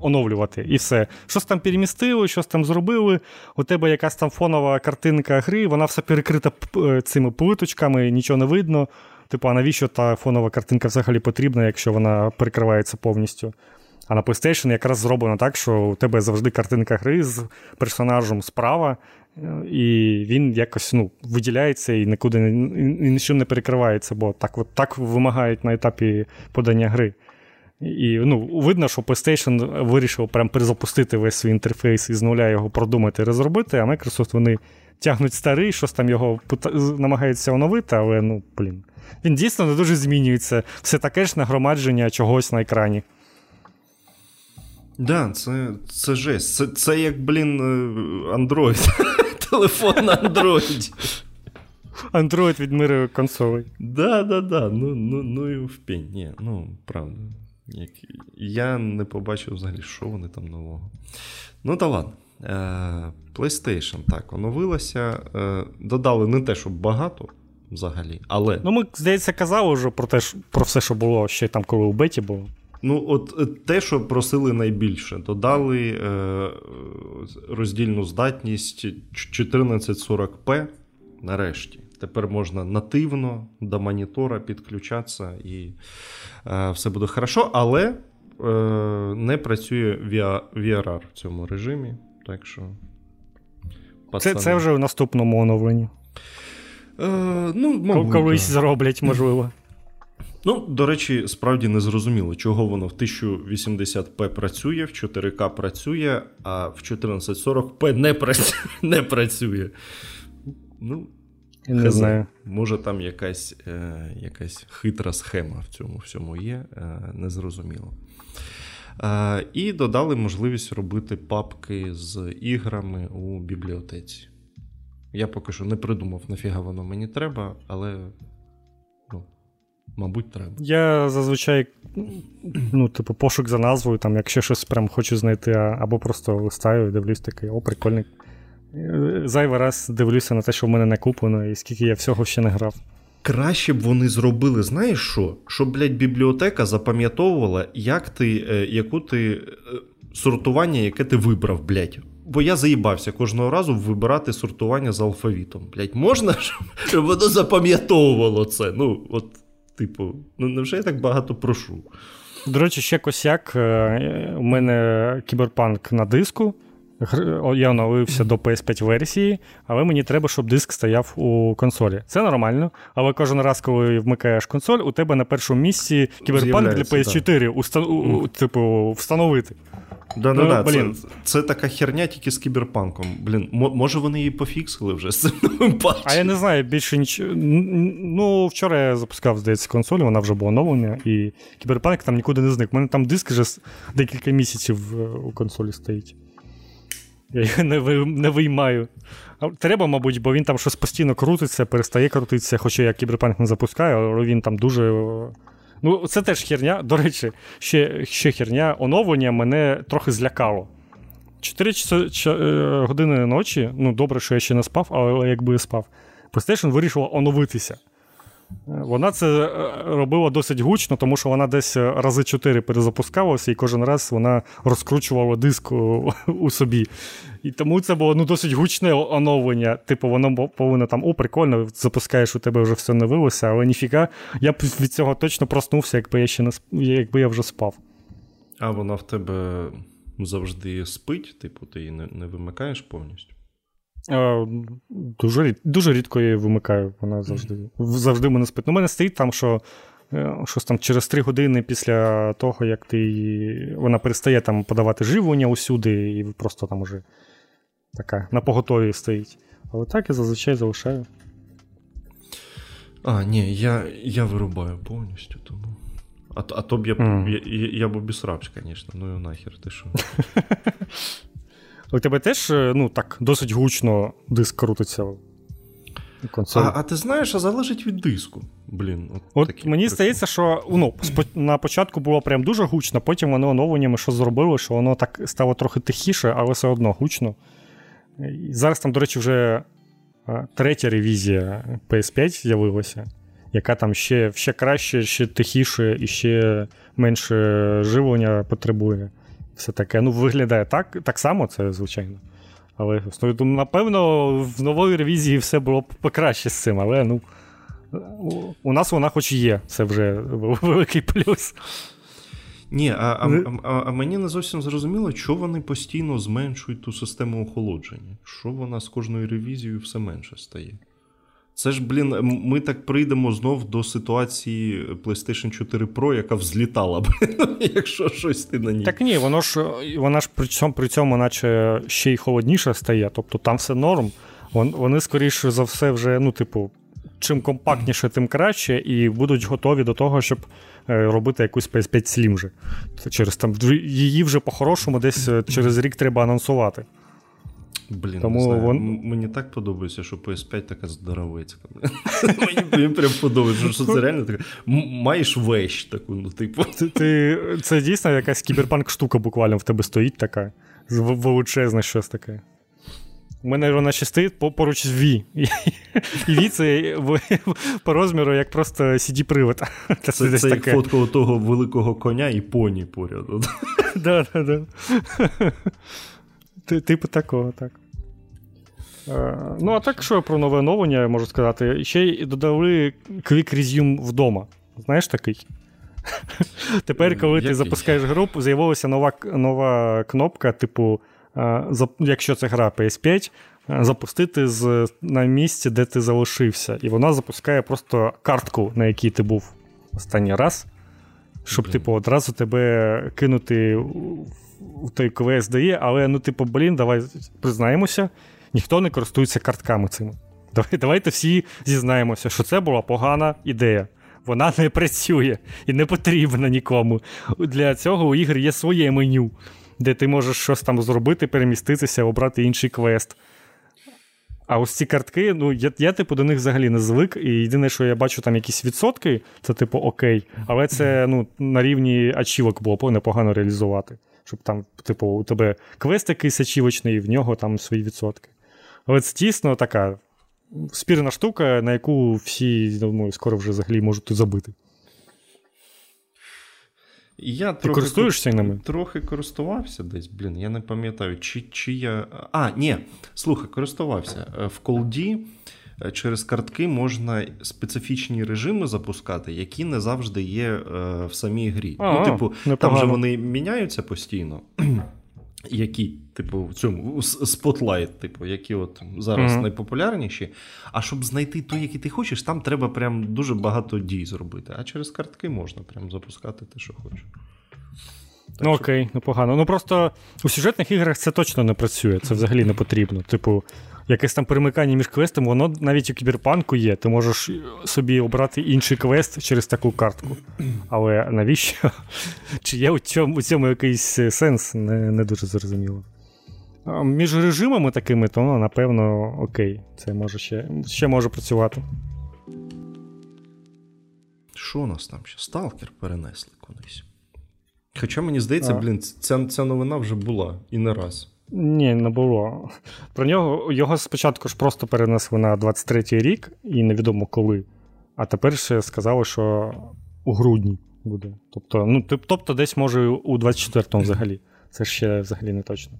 оновлювати і все. Щось там перемістили, щось там зробили. У тебе якась там фонова картинка гри, вона все перекрита е, цими плиточками, нічого не видно. Типу, а навіщо та фонова картинка взагалі потрібна, якщо вона перекривається повністю? А на PlayStation якраз зроблено так, що у тебе завжди картинка гри з персонажем справа, і він якось ну, виділяється і нікуди нічим не перекривається, бо так от, так вимагають на етапі подання гри. І ну, видно, що PlayStation вирішив прям перезапустити весь свій інтерфейс і з нуля його продумати і розробити, а Microsoft вони тягнуть старий, щось там його намагається оновити, але ну, блін. Він дійсно не дуже змінюється. Все таке ж нагромадження чогось на екрані. Да, це це жесть. Це це як, блін, Android. Телефон на Android. Android від миру консолей. Да, да, да. Ну ну, ну і в пень. Ні, ну, правда. Я не побачив взагалі, що вони там нового. Ну, та ладно. Е, PlayStation так, оновилася. Е, додали не те, щоб багато взагалі, але. Ну, ми, здається, казали вже про те, про все, що було ще там, коли у Беті було. Ну, от е, те, що просили найбільше, додали е, роздільну здатність 1440p нарешті. Тепер можна нативно до монітора підключатися і е, все буде хорошо, але е, не працює VRR в цьому режимі. Так що. Пацани... Це це вже в наступному оновленні. Е, ну, мабуть, Колись зроблять, можливо. Ну, до речі, справді не зрозуміло, чого воно в 1080p працює, в 4К працює, а в 1440p не працює. не працює. Ну, не знаю. Може, там якась е, якась хитра схема в цьому всьому є, е, незрозуміло. Е, і додали можливість робити папки з іграми у бібліотеці. Я поки що не придумав, нафіга воно мені треба, але ну, мабуть, треба. Я зазвичай ну, типу, пошук за назвою, там, якщо щось прям хочу знайти, або просто листаю і дивлюсь такий, о, прикольний. Е, зайвий раз дивлюся на те, що в мене не куплено, і скільки я всього ще не грав. Краще б вони зробили, знаєш що? Щоб, блядь, бібліотека запам'ятовувала, як ти, е, яку ти е, сортування, яке ти вибрав, блядь. Бо я заїбався кожного разу вибирати сортування з алфавітом. Блядь, можна, щоб воно запам'ятовувало це? Ну, от, типу, ну невже я так багато прошу? До речі, ще косяк. У мене кіберпанк на диску. Я оновився до PS5 версії, але мені треба, щоб диск стояв у консолі. Це нормально, але кожен раз, коли вмикаєш консоль, у тебе на першому місці кіберпанк для PS4 да. устан... mm. типу, встановити. Да, ну, да, блін. Це, це така херня тільки з кіберпанком. Блін, може вони її пофіксили вже з цим новим патчем? А я не знаю, більше нічого. Ну, вчора я запускав, здається, консоль, вона вже була оновлена, і кіберпанк там нікуди не зник. У мене там диск вже декілька місяців е, у консолі стоїть. Я його не ви, не виймаю. Треба, мабуть, бо він там щось постійно крутиться, перестає крутитися, хоча я кіберпанк не запускаю, але він там дуже. Ну, це теж херня. До речі, ще ще херня оновлення мене трохи злякало. 4 е, години ночі, ну добре, що я ще не спав, але якби я спав, PlayStation вирішила оновитися. Вона це е, робила досить гучно, тому що вона десь рази чотири перезапускалася, і кожен раз вона розкручувала диск у собі. І тому це було ну, досить гучне оновлення. Типу, воно повинно там, о, прикольно, запускаєш, у тебе вже все новилося, але ніфіга, я б від цього точно проснувся, якби я ще не якби я вже спав. А вона в тебе завжди спить, типу, ти її не, не вимикаєш повністю? Дуже дуже рідко я її вимикаю, вона завжди завжди мене спить. Ну, У мене стоїть там, що е, щось там через 3 години після того, як ти вона перестає там подавати живлення усюди, і просто там уже така на поготові стоїть. Але так я зазвичай залишаю. А, ні, я я вирубаю повністю тому. А а то б я mm. я, я, я б обісрався, звісно, ну і нахер ти що. У тебе теж е, ну, так, досить гучно диск крутиться. Консоль. А а ти знаєш, а залежить від диску. Блін, От, от Мені прикол. здається, що ну, на початку було прям дуже гучно, потім вони оновленнями що зробили, що воно так стало трохи тихіше, але все одно гучно. І Зараз там, до речі, вже третя ревізія PS5 з'явилася, яка там ще ще краще, ще тихіше і ще менше живлення потребує все таке. Ну, виглядає так так само, це звичайно. Але напевно, в нової ревізії все було покраще з цим, але ну, у нас вона хоч є, це вже великий плюс. Ні, а а, а, а мені не зовсім зрозуміло, що вони постійно зменшують ту систему охолодження. Що вона з кожною ревізією все менше стає. Це ж, блін, ми так прийдемо знов до ситуації PlayStation 4 Pro, яка взлітала, блін, якщо щось ти на ній. Так ні, воно ж вона ж при цьому, при цьому наче ще й холодніше стає, тобто там все норм. вони, скоріше за все, вже, ну, типу, чим компактніше, тим краще, і будуть готові до того, щоб е, робити якусь PS5 Slim вже. Через там Її вже по-хорошому десь е, через рік треба анонсувати. Блін, Тому не знаю. Вон... мені так подобається, що PS5 така здоровецька. Мені прям подобається, що це реально така. Маєш вещь таку, ну, типу. Ти, Це дійсно якась кіберпанк штука буквально в тебе стоїть така. Величезне щось таке. У мене вона ще стоїть поруч з Ві. І Ві це по розміру як просто CD-привод. Це, це, це як фотка того великого коня і поні поряд. Да, да, да. Типу такого, так. Е, ну, а так, що про нове оновлення, я можу сказати, ще й додали Quick Resume вдома. Знаєш такий? Тепер, коли ти запускаєш гру, з'явилася нова нова кнопка, типу, е, якщо це гра PS5, е, запустити з, на місці, де ти залишився. І вона запускає просто картку, на якій ти був останній раз, щоб, типу, одразу тебе кинути в той квест дає, але ну, типу, блін, давай признаємося, ніхто не користується картками цими. Давай, Давайте всі зізнаємося, що це була погана ідея. Вона не працює і не потрібна нікому. Для цього у ігр є своє меню, де ти можеш щось там зробити, переміститися, обрати інший квест. А ось ці картки, ну я, я типу, до них взагалі не звик. І єдине, що я бачу там якісь відсотки, це типу окей. Але це ну, на рівні ачівок було непогано реалізувати щоб там, типу, у тебе квест якийсь ачівочний, і в нього там свої відсотки. Але це дійсно така спірна штука, на яку всі думаю, скоро вже взагалі можуть забити. Я Ти трохи, користуєшся ними? Трохи користувався десь, блін, я не пам'ятаю, чи чи я. А, ні, слухай, користувався. Е, в колді через картки можна специфічні режими запускати, які не завжди є е, в самій грі. А, ну, типу, непогано. там же вони міняються постійно. Які, типу, в цьому спотлайт, типу, які от зараз mm-hmm. найпопулярніші. А щоб знайти той, який ти хочеш, там треба прям дуже багато дій зробити. А через картки можна прям запускати те, що хочеш. Так, ну окей, що... непогано. Ну просто у сюжетних іграх це точно не працює, це взагалі не потрібно. Типу, якесь там перемикання між квестами, воно навіть у кіберпанку є. Ти можеш собі обрати інший квест через таку картку. Але навіщо? Чи є у цьому у цьому якийсь сенс, не не дуже зрозуміло. Між режимами такими, то ну, напевно, окей, це може ще ще може працювати. Що у нас там ще? Сталкер перенесли кудись. Хоча мені здається, а. блін, ця, ця новина вже була і не раз. Ні, не було. Про нього його спочатку ж просто перенесли на 23-й рік, і невідомо коли. А тепер ще сказали, що у грудні буде. Тобто, ну, тобто десь може у 24-му взагалі. Це ще взагалі не точно.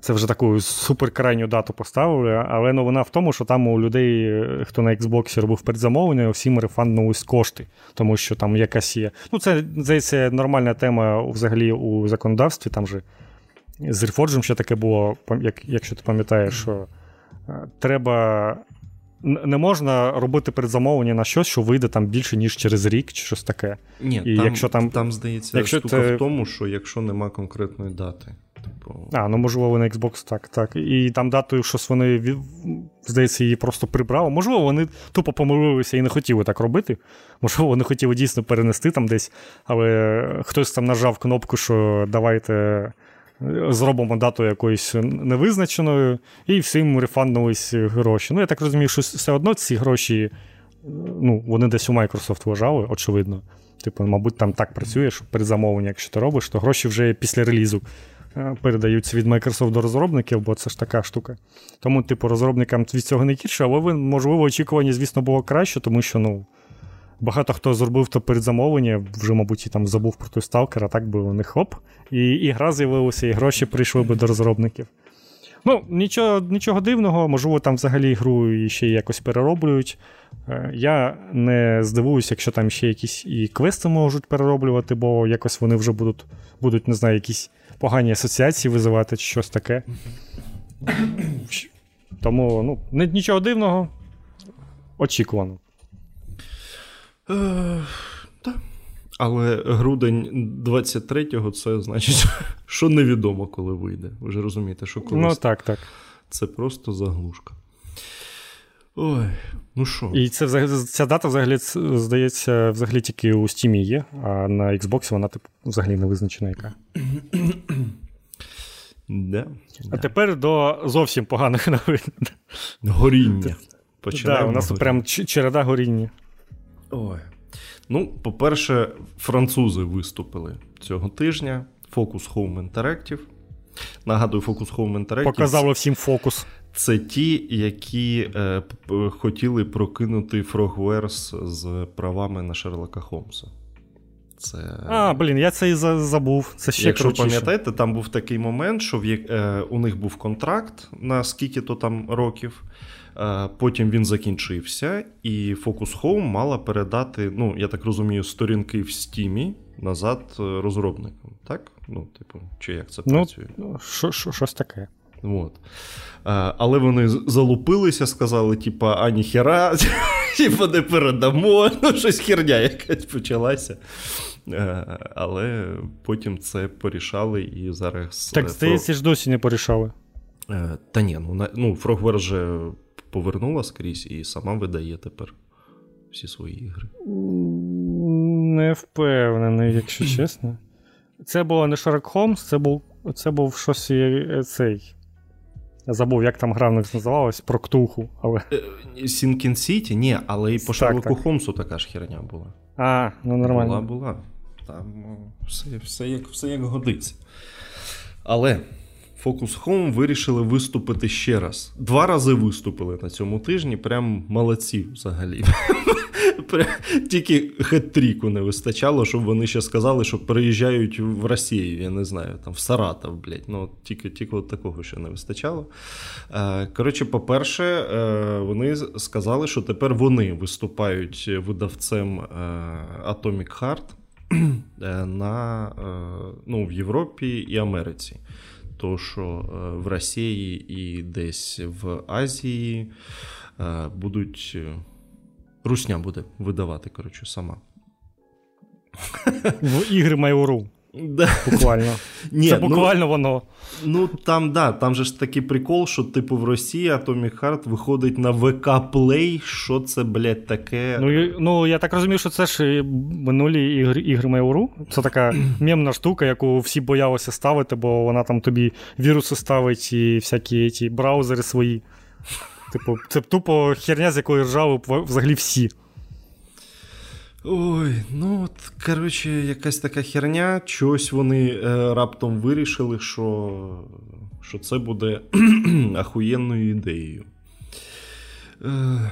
Це вже таку суперкрайню дату поставили, але новина в тому, що там у людей, хто на Xbox робив передзамовлення, всім рефанднулись кошти, тому що там якась є. Ну, це здається, нормальна тема взагалі у законодавстві. Там же з Reforged ще таке було, як, якщо ти пам'ятаєш, що е, треба. Не можна робити передзамовлення на щось, що вийде там більше, ніж через рік, чи щось таке. Ні, І там, якщо там, там здається, якщо штука ти... в тому, що якщо нема конкретної дати. Типу... А, ну можливо, на Xbox так, так. І там датою щось вони, здається, її просто прибрали. Можливо, вони тупо помилилися і не хотіли так робити. Можливо, вони хотіли дійсно перенести там десь, але хтось там нажав кнопку, що давайте зробимо дату якоюсь невизначеною, і всім рефанднулись гроші. Ну, я так розумію, що все одно ці гроші ну, вони десь у Microsoft вважали, очевидно. Типу, мабуть, там так працює, що передзамовлення, якщо ти робиш, то гроші вже після релізу е, передаються від Microsoft до розробників, бо це ж така штука. Тому, типу, розробникам від цього не гірше, але можливо, очікування, звісно, було краще, тому що, ну. Багато хто зробив то передзамовлення, вже, мабуть, і там забув про той сталкер, а так би у них хоп. І і гра з'явилася, і гроші прийшли би до розробників. Ну, нічого нічого дивного, можливо, там взагалі гру ще якось перероблюють. Е, я не здивуюся, якщо там ще якісь і квести можуть перероблювати, бо якось вони вже будуть, будуть, не знаю, якісь погані асоціації визивати чи щось таке. Тому ну, нічого дивного, очікувано. Е, так. Але грудень 23-го це значить, що невідомо, коли вийде. Ви ж розумієте, що коли ну, так, так. Це просто заглушка. Ой, ну що? І це ця дата взагалі здається, взагалі тільки у Steam є, а на Xbox вона типу, взагалі не визначена яка. Да, А тепер до зовсім поганих новин. Горіння. Так, У нас горіння. прям череда горіння. Ой. Ну, по-перше, французи виступили цього тижня. Focus Home Interactive. Нагадую, Focus Home Interactive. Показало всім фокус. Це ті, які е, хотіли прокинути Frogwares з правами на Шерлока Холмса. Це... А, блін, я це і забув. Це ще Якщо крутіше. пам'ятаєте, там був такий момент, що в, е, у них був контракт на скільки-то там років. Е, потім він закінчився, і Focus Home мала передати, ну, я так розумію, сторінки в Стімі назад е, розробникам. Так? Ну, типу, чи як це ну, працює? Ну, щось таке. От. Але вони залупилися, сказали, типа, а ніхера, типа, не передамо, ну, щось херня якась почалася. Але потім це порішали і зараз. Так, здається, ж досі не порішали. Та ні, ну, ну Frogware вже повернула скрізь і сама видає тепер всі свої ігри. Не впевнений, якщо чесно. Це було не Sherlock Holmes, це був це був щось е, цей. Я забув, як там гра в них називалась, про Ктуху. але... Сінкін Сіті? Ні, але і по Шерлоку Холмсу така ж херня була. А, ну нормально. Була, була. Там все все, як все як годиться. Але Focus Home вирішили виступити ще раз. Два рази виступили на цьому тижні. Прям молодці взагалі. Тільки хет-тріку не вистачало, щоб вони ще сказали, що переїжджають в Росію, я не знаю, там в Саратов, блядь. Ну, тільки тільки от такого ще не вистачало. Е, коротше, по-перше, е, вони сказали, що тепер вони виступають видавцем е, Atomic Heart на, ну, в Європі і Америці. То, що в Росії і десь в Азії будуть Русня буде видавати, коротше, сама. В ігри Майору. Да. Буквально. Ні, Це ну, буквально ну, воно. Ну там да, там же ж такий прикол, що типу в Росії Atomic Heart виходить на ВК Play. Що це, блядь, таке? Ну ну я так розумію, що це ж минулі ігри ігри Майору. Це така мемна штука, яку всі боялися ставити, бо вона там тобі віруси ставить і всякі ті браузери свої. Типу, це тупо херня, з якої ржали взагалі всі. Ой, ну от, коротше, якась така херня. Чогось вони е, раптом вирішили, що що це буде ахуєнною ідеєю. Е,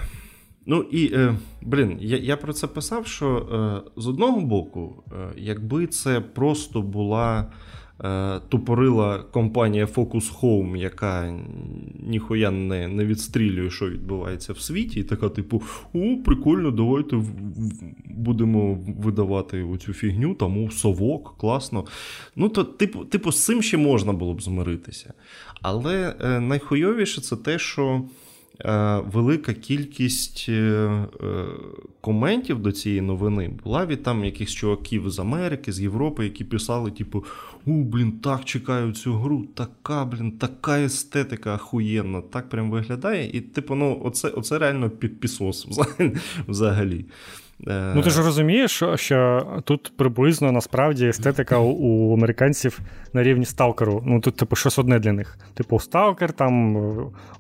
Ну і, е, блін, я я про це писав, що е, з одного боку, е, якби це просто була тупорила компанія Focus Home, яка ніхуя не не відстрілює, що відбувається в світі, і така, типу, о, прикольно, давайте будемо видавати оцю фігню, там у совок, класно. Ну, то, типу, типу, з цим ще можна було б змиритися. Але е, найхуйовіше це те, що. Е, велика кількість е, е, коментів до цієї новини була від там якихось чуваків з Америки, з Європи, які писали, типу, у, блін, так чекаю цю гру, така, блін, така естетика ахуєнна, так прям виглядає. І, типу, ну, оце оце реально підпісос взагалі. Е, ну, ти ж розумієш, що, що тут приблизно насправді естетика у, у американців на рівні сталкеру. Ну, тут, типу, щось одне для них. Типу, сталкер, там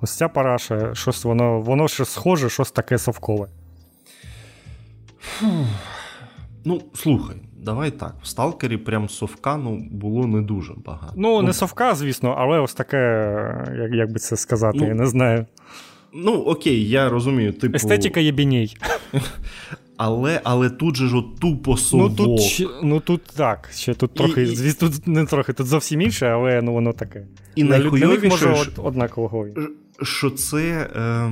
ось ця параша, щось воно воно ще схоже, щось таке совкове. Ну, слухай, давай так. В сталкері прям совка ну, було не дуже багато. Ну, ну не совка, звісно, але ось таке, як як би це сказати, ну, я не знаю. Ну, окей, я розумію. типу... Естетика є біній. Але але тут же ж от тупо совок. Ну тут ну тут так, ще тут трохи, і, звісно, тут не трохи, тут зовсім інше, але ну воно таке. І найхуйовіше, може од, однаково. Що це. Е...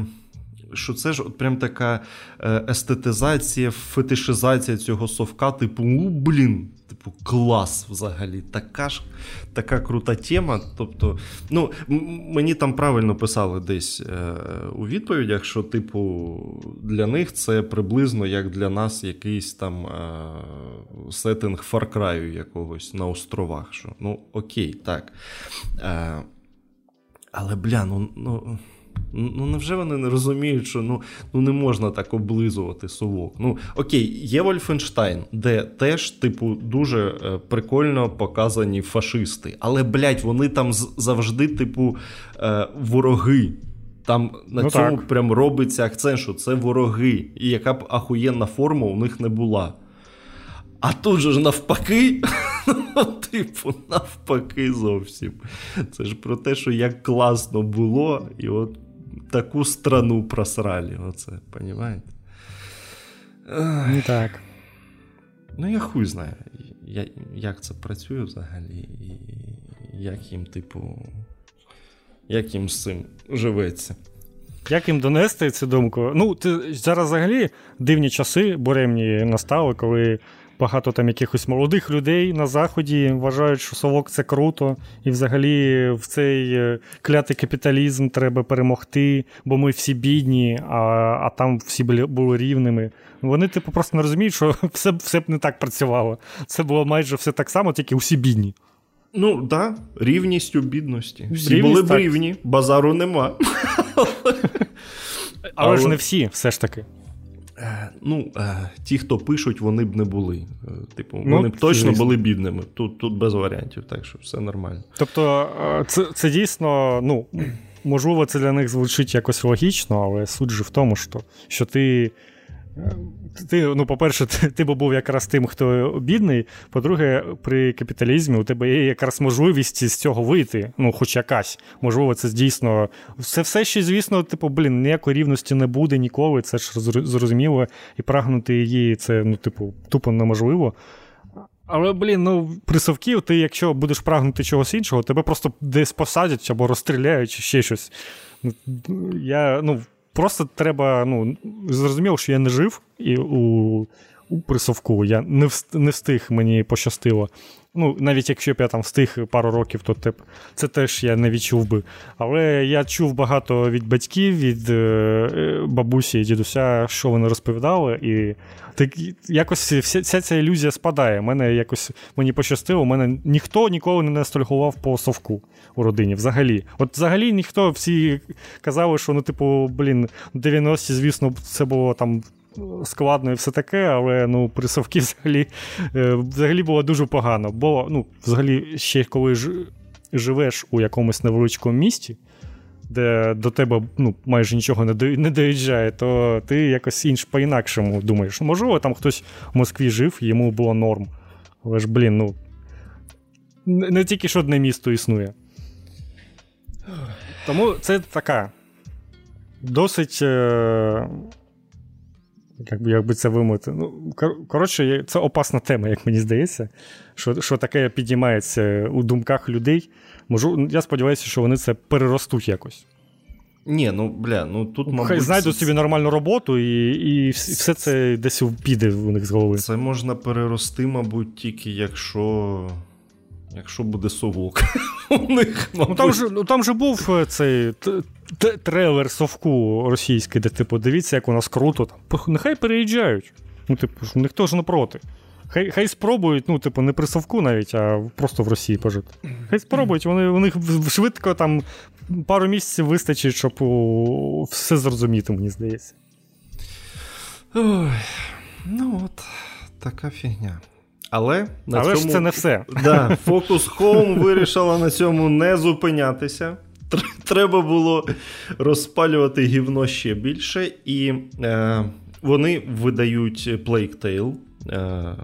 Що це ж от прям така е, естетизація, фетишизація цього совка, типу, ну, блін, типу, клас взагалі. Така ж така крута тема. Тобто, ну, мені там правильно писали десь е, у відповідях, що, типу, для них це приблизно як для нас якийсь там е, сеттинг Фаркраю якогось на островах. Що, Ну, окей, так. Е, Але бля, ну. ну... Ну, невже вони не розуміють, що ну ну не можна так облизувати совок? Ну, окей, є Вольфенштайн, де теж, типу, дуже е, прикольно показані фашисти. Але, блядь, вони там завжди, типу, е, вороги. Там на ну, цьому так. прям робиться акцент, що це вороги, і яка б ахуєнна форма у них не була. А тут же ж навпаки, типу, навпаки, зовсім. Це ж про те, що як класно було, і от таку страну просрали. Оце, понімаєте? Не так. Ну, я хуй знаю, я, як це працює взагалі, і як їм, типу, як їм з цим живеться. Як їм донести цю думку? Ну, ти зараз взагалі дивні часи буремні настали, коли багато там якихось молодих людей на заході вважають, що совок це круто, і взагалі в цей е, клятий капіталізм треба перемогти, бо ми всі бідні, а а там всі були, були рівними. Вони, типу, просто не розуміють, що все все б не так працювало. Це було майже все так само, тільки усі бідні. Ну, так, да, рівністю бідності. Всі Рівність, були б так. рівні, базару нема. Але, Але ж не всі, все ж таки. Е, ну, е, ті, хто пишуть, вони б не були. Е, типу, ну, вони б точно були бідними. Тут тут без варіантів, так що все нормально. Тобто, це це дійсно, ну, можливо, це для них звучить якось логічно, але суть же в тому, що, що ти ти, ну, по-перше, ти, ти був якраз тим, хто бідний. По-друге, при капіталізмі у тебе є якраз можливість з цього вийти. Ну, хоч якась. Можливо, це дійсно. Це все ще, звісно, типу, блін, ніякої рівності не буде ніколи. Це ж зрозуміло, і прагнути її, це, ну, типу, тупо неможливо. Але, блін, ну, при совків, ти, якщо будеш прагнути чогось іншого, тебе просто десь посадять або розстріляють, чи ще щось. Ну, я, ну, Просто треба, ну, зрозуміло, що я не жив і у у присовку я не встиг, не встиг мені пощастило. Ну, навіть якщо б я там встиг пару років, то тип, це теж я не відчув би. Але я чув багато від батьків, від е, бабусі і дідуся, що вони розповідали, і так якось вся, вся ця ілюзія спадає. Мене якось мені пощастило, мене ніхто ніколи не ностальгував по совку у родині. Взагалі. От взагалі ніхто всі казали, що ну, типу, блін, 90-ті, звісно, це було там складно і все таке, але ну, при Совки взагалі е, взагалі було дуже погано. Бо ну, взагалі, ще коли ж, живеш у якомусь невеличкому місті, де до тебе ну, майже нічого не доїжджає, то ти якось інш по-інакшому думаєш. Можливо, там хтось в Москві жив, йому було норм. Але ж, блін, ну. Не тільки що одне місто існує. Тому це така досить. Е- як би, як би це вимовити. Ну, Коротше, це опасна тема, як мені здається, що що таке підіймається у думках людей. Можу, Я сподіваюся, що вони це переростуть якось. Ні, ну бля, ну тут мабуть... Хай знайдуть собі нормальну роботу, і і все це десь піде у них з голови. Це можна перерости, мабуть, тільки якщо якщо буде совок. у них, Ну Там же ну, там же був е, цей трейлер совку російський, де типу, дивіться, як у нас круто. Там. Нехай переїжджають. Ну, типу, ніхто ж не проти. Хай хай спробують, ну, типу, не при совку навіть, а просто в Росії пожити. Хай спробують, вони у них швидко там пару місяців вистачить, щоб о, все зрозуміти, мені здається. Ой, Ну от, така фігня. Але на Але цьому... ж це не все. Да, Focus Home вирішила на цьому не зупинятися. Треба було розпалювати гівно ще більше, і е, вони видають Plague Tale е,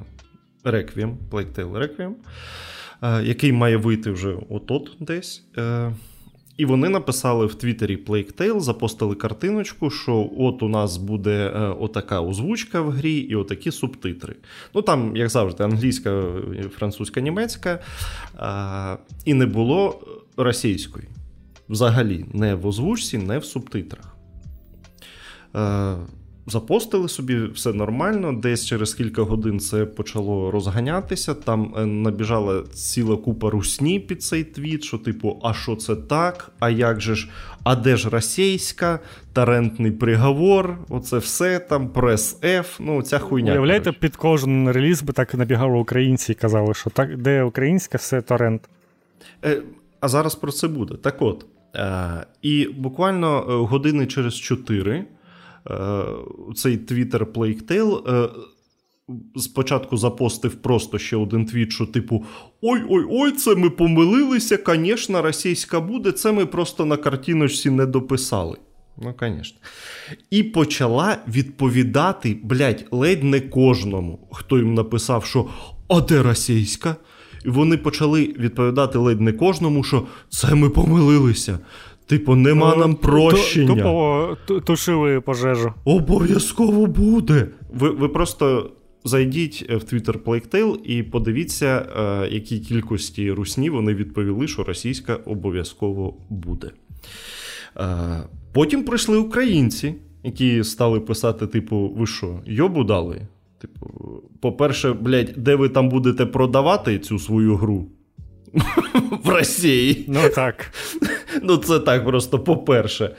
Requiem, Plague Tale Requiem, е, який має вийти вже от-от десь. Е, і вони написали в Твіттері Plague Tale, запостили картиночку, що от у нас буде е, отака озвучка в грі і отакі субтитри. Ну там, як завжди, англійська, французька, німецька, е, і не було російської. Взагалі, не в озвучці, не в субтитрах. Е, Запостили собі все нормально. Десь через кілька годин це почало розганятися. Там е, набіжала ціла купа русні під цей твіт, що, типу, а що це так? А як же ж, а де ж російська, тарентний приговор? Оце все там, прес F, ну ця хуйня. Уявляєте, під кожен реліз би так набігали українці і казали, що так, де українська, все торрент. Е, А зараз про це буде. Так от. Е, і буквально е, години через чотири цей Twitter Plague спочатку запостив просто ще один твіт, що типу: Ой-ой-ой, це ми помилилися, звісно, російська буде, це ми просто на картиночці не дописали. Ну, звісно. І почала відповідати, блядь, ледь не кожному, хто їм написав, що а де російська? І вони почали відповідати ледь не кожному, що це ми помилилися. Типу, нема ну, нам прощення. Тупо тушили пожежу. Обов'язково буде. Ви ви просто зайдіть в Twitter Plague і подивіться, е, якій кількості русні вони відповіли, що російська обов'язково буде. Е, потім прийшли українці, які стали писати: типу, ви що, йобу дали? Типу, по-перше, блядь, де ви там будете продавати цю свою гру? В Росії. Ну так. Ну, це так просто по-перше. Е,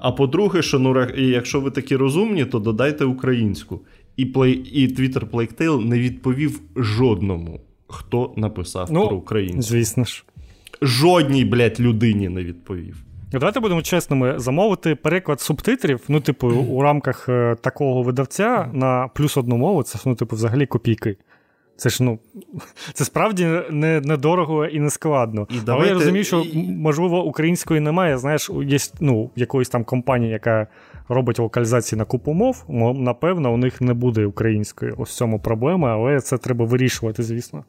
а по-друге, що ну, якщо ви такі розумні, то додайте українську. І Play, і Twitter Plague не відповів жодному, хто написав ну, про українську. Звісно ж. Жодній, блядь, людині не відповів. Давайте будемо чесними, замовити переклад субтитрів, ну, типу, у рамках е, такого видавця на плюс одну мову, це ну, типу, взагалі копійки. Це ж ну, це справді не, недорого і не складно. І давайте... Але я розумію, що можливо української немає. Знаєш, є ну, якоїсь там компанії, яка робить локалізації на купу мов. Напевно, у них не буде української. Ось в цьому проблема, але це треба вирішувати, звісно.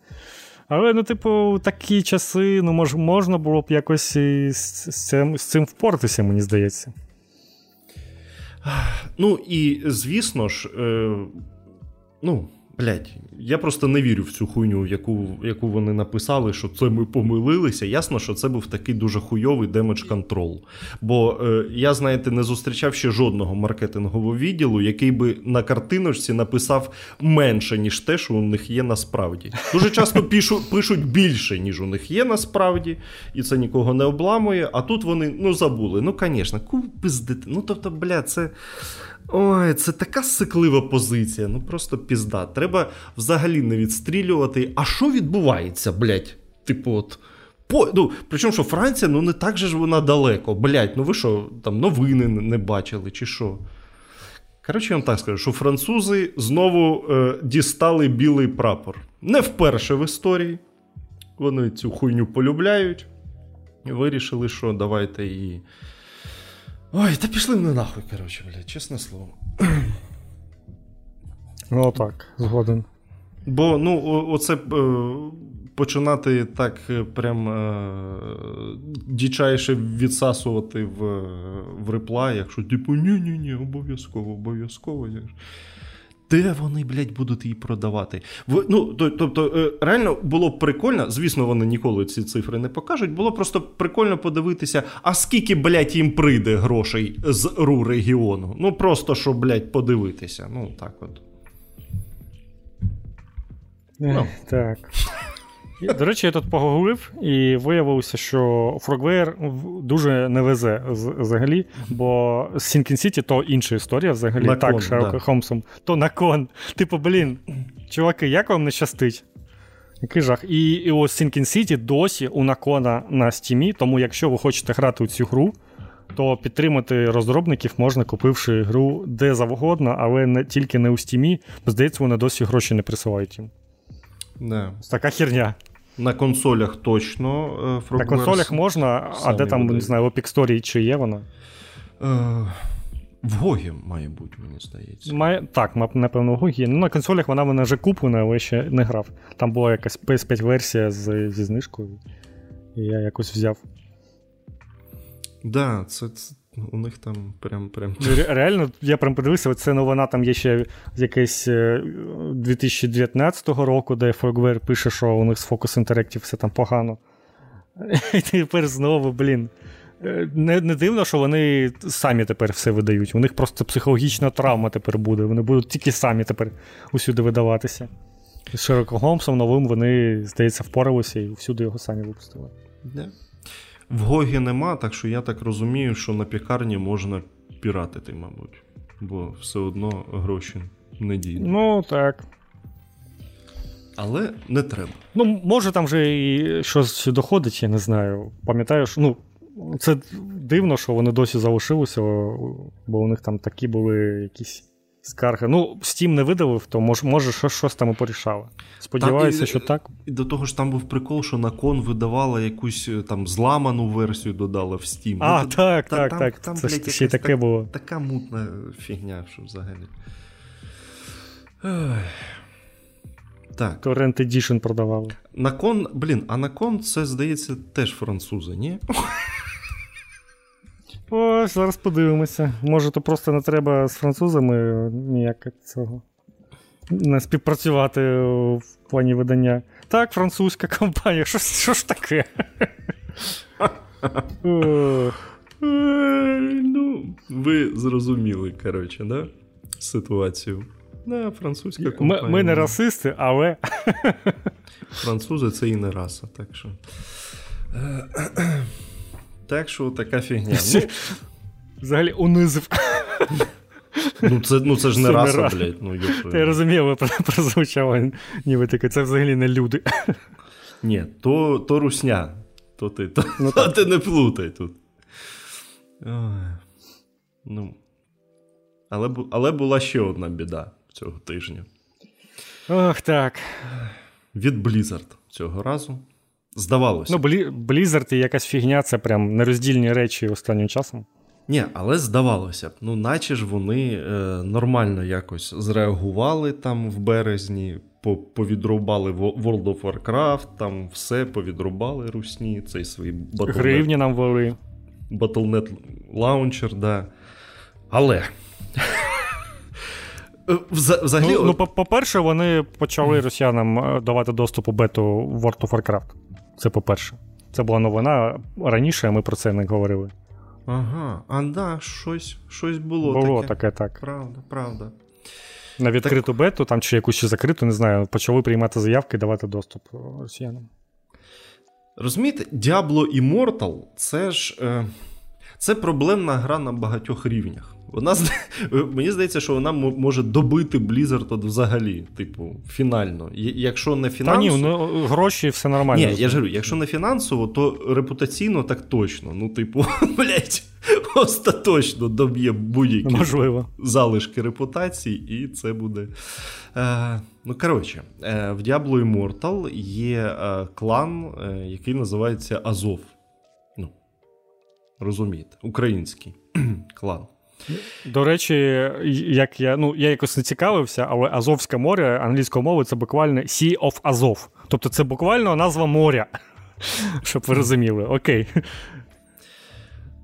Але, ну, типу, такі часи, ну, мож, можна було б якось з, з, цим з цим впоратися, мені здається. Ну, і звісно ж, е, ну. Блять, я просто не вірю в цю хуйню, яку яку вони написали, що це ми помилилися. Ясно, що це був такий дуже хуйовий демедж контрол. Бо е, я, знаєте, не зустрічав ще жодного маркетингового відділу, який би на картиночці написав менше, ніж те, що у них є насправді. Дуже часто пишу, пишуть більше, ніж у них є насправді, і це нікого не обламує. А тут вони ну забули. Ну, звісно, пиздити. Ну тобто, бля, це. Ой, це така сиклива позиція, ну просто пізда. Треба взагалі не відстрілювати. А що відбувається, блядь? Типу, от. По, ну, Причому, що Франція, ну не так же ж вона далеко. Блядь, ну ви що, там новини не бачили, чи що? Коротше, я вам так скажу, що французи знову е, дістали білий прапор. Не вперше в історії. Вони цю хуйню полюбляють. І вирішили, що давайте її. Ой, та пішли вони нахуй, коротше, блядь, чесне слово. Ну так, згоден. Бо, ну, оце е, починати так е, прям е, дічайше відсасувати в в реплаях, що типу, ні-ні-ні, обов'язково, обов'язково. Де вони, блядь, будуть її продавати? Ну, Тобто, е, реально було б прикольно, звісно, вони ніколи ці цифри не покажуть. Було просто прикольно подивитися, а скільки, блядь, їм прийде грошей з РУ регіону. Ну, просто щоб, блядь, подивитися. Ну, так от. Ну. Так. До речі, я тут погуглив і виявилося, що Frogware дуже не везе взагалі, бо Sinking City то інша історія взагалі. На так, Шерлока да. Холмсом, то на кон. Типу, блін, чуваки, як вам не щастить? Який жах. І, і ось Sinking City досі у накона на стімі, тому якщо ви хочете грати у цю гру, то підтримати розробників можна, купивши гру де завгодно, але не тільки не у стімі, здається, вони досі гроші не присилають їм. Да. Така херня. На консолях точно. Frogwares. На консолях можна, а де там, не знаю, в Epic Store чи є вона? Е, в Гогі, має бути, мені здається. Має, Так, напевно, в Гогі. Ну, на консолях вона мене вже куплена, але ще не грав. Там була якась PS5-версія з, зі знижкою, і я якось взяв. Так, да, це, це у них там прям. прям... Реально, я прям подивився, це новина там є ще якесь 2019 е, року, де Frogware пише, що у них з Focus Interactive все там погано. І тепер знову, блін. Е, не не дивно, що вони самі тепер все видають. У них просто психологічна травма тепер буде. Вони будуть тільки самі тепер усюди видаватися. З Широко Голмсом новим вони, здається, впоралися і всюди його самі випустили. Yeah. В Гогі нема, так що я так розумію, що на пікарні можна піратити, мабуть. Бо все одно гроші не діють. Ну, так. Але не треба. Ну, може, там вже і щось доходить, я не знаю. Пам'ятаю, що ну, це дивно, що вони досі залишилися, бо у них там такі були якісь скарги. Ну, Steam не видавив, то може, може щось, щось там і порішали. Сподіваюся, там, що так. І до того ж там був прикол, що на кон видавала якусь е, там зламану версію, додала в Steam. А, ну, так, та, так, там, так. Там, це блядь, ще таке так, було. Така мутна фігня, що взагалі. Так. Torrent Edition продавали. На кон, блін, а на кон це, здається, теж французи, ні? О, зараз подивимося. Може, то просто не треба з французами ніяк цього не співпрацювати в плані видання. Так, французька компанія, що, що ж таке? Ну, ви зрозуміли, коротше, да? Ситуацію. Да, французька компанія. Ми, ми не расисти, але. Французи це і не раса, так що. Так що така фігня. Ну, Взагалі унизив. Ну, це ну, це ж не раса, ра... блядь. Ну, Я розумію, прозвучало ніби таке, це взагалі не люди. Ні, то то русня. То ти то, ну, то ти не плутай тут. Ой. Ну. Але але була ще одна біда цього тижня. Ох, так. Від Blizzard цього разу. Здавалося. Ну, Blizzard і якась фігня це прям нероздільні речі останнім часом. Ні, але здавалося б, ну наче ж вони е, нормально якось зреагували там в березні, повідрубали World of Warcraft, там все повідрубали русні, цей свій Battle.net. Гривні нам вели. Battle.net Launcher, да. Але. Е, взагалі... Ну, ну по-перше, вони почали росіянам е, давати доступ у бету World of Warcraft. Це по-перше. Це була новина раніше, а ми про це не говорили. Ага, а да, щось щось було. Було таке, таке так. Правда, правда. На відкриту так... бету, там чи якусь ще закриту, не знаю, почали приймати заявки і давати доступ росіянам. Розумієте, Diablo Immortal це ж. Е... Це проблемна гра на багатьох рівнях. Вона Мені здається, що вона може добити Blizzard от взагалі, типу, фінально. Якщо не фінансово... Та ні, ну гроші все нормально. Ні, я ж говорю, якщо не фінансово, то репутаційно так точно. Ну, типу, блять, остаточно доб'є будь-які Можливо. залишки репутації, і це буде. Е, Ну, коротше, е, в Diablo Immortal є е, клан, е, який називається Азов. Ну, розумієте, український клан. До речі, як я ну, я якось не цікавився, але Азовське море англійською мовою це буквально Sea of Azov. Тобто це буквально назва моря. Щоб ви розуміли, окей.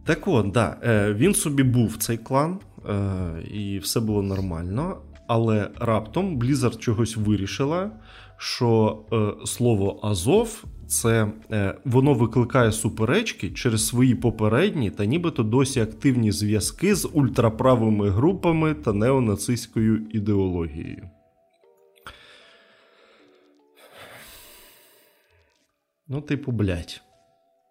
Так от, да, е, він собі був цей клан, е, і все було нормально. Але раптом Blizzard чогось вирішила, що е, слово Азов це е, воно викликає суперечки через свої попередні та нібито досі активні зв'язки з ультраправими групами та неонацистською ідеологією. Ну, типу, блядь.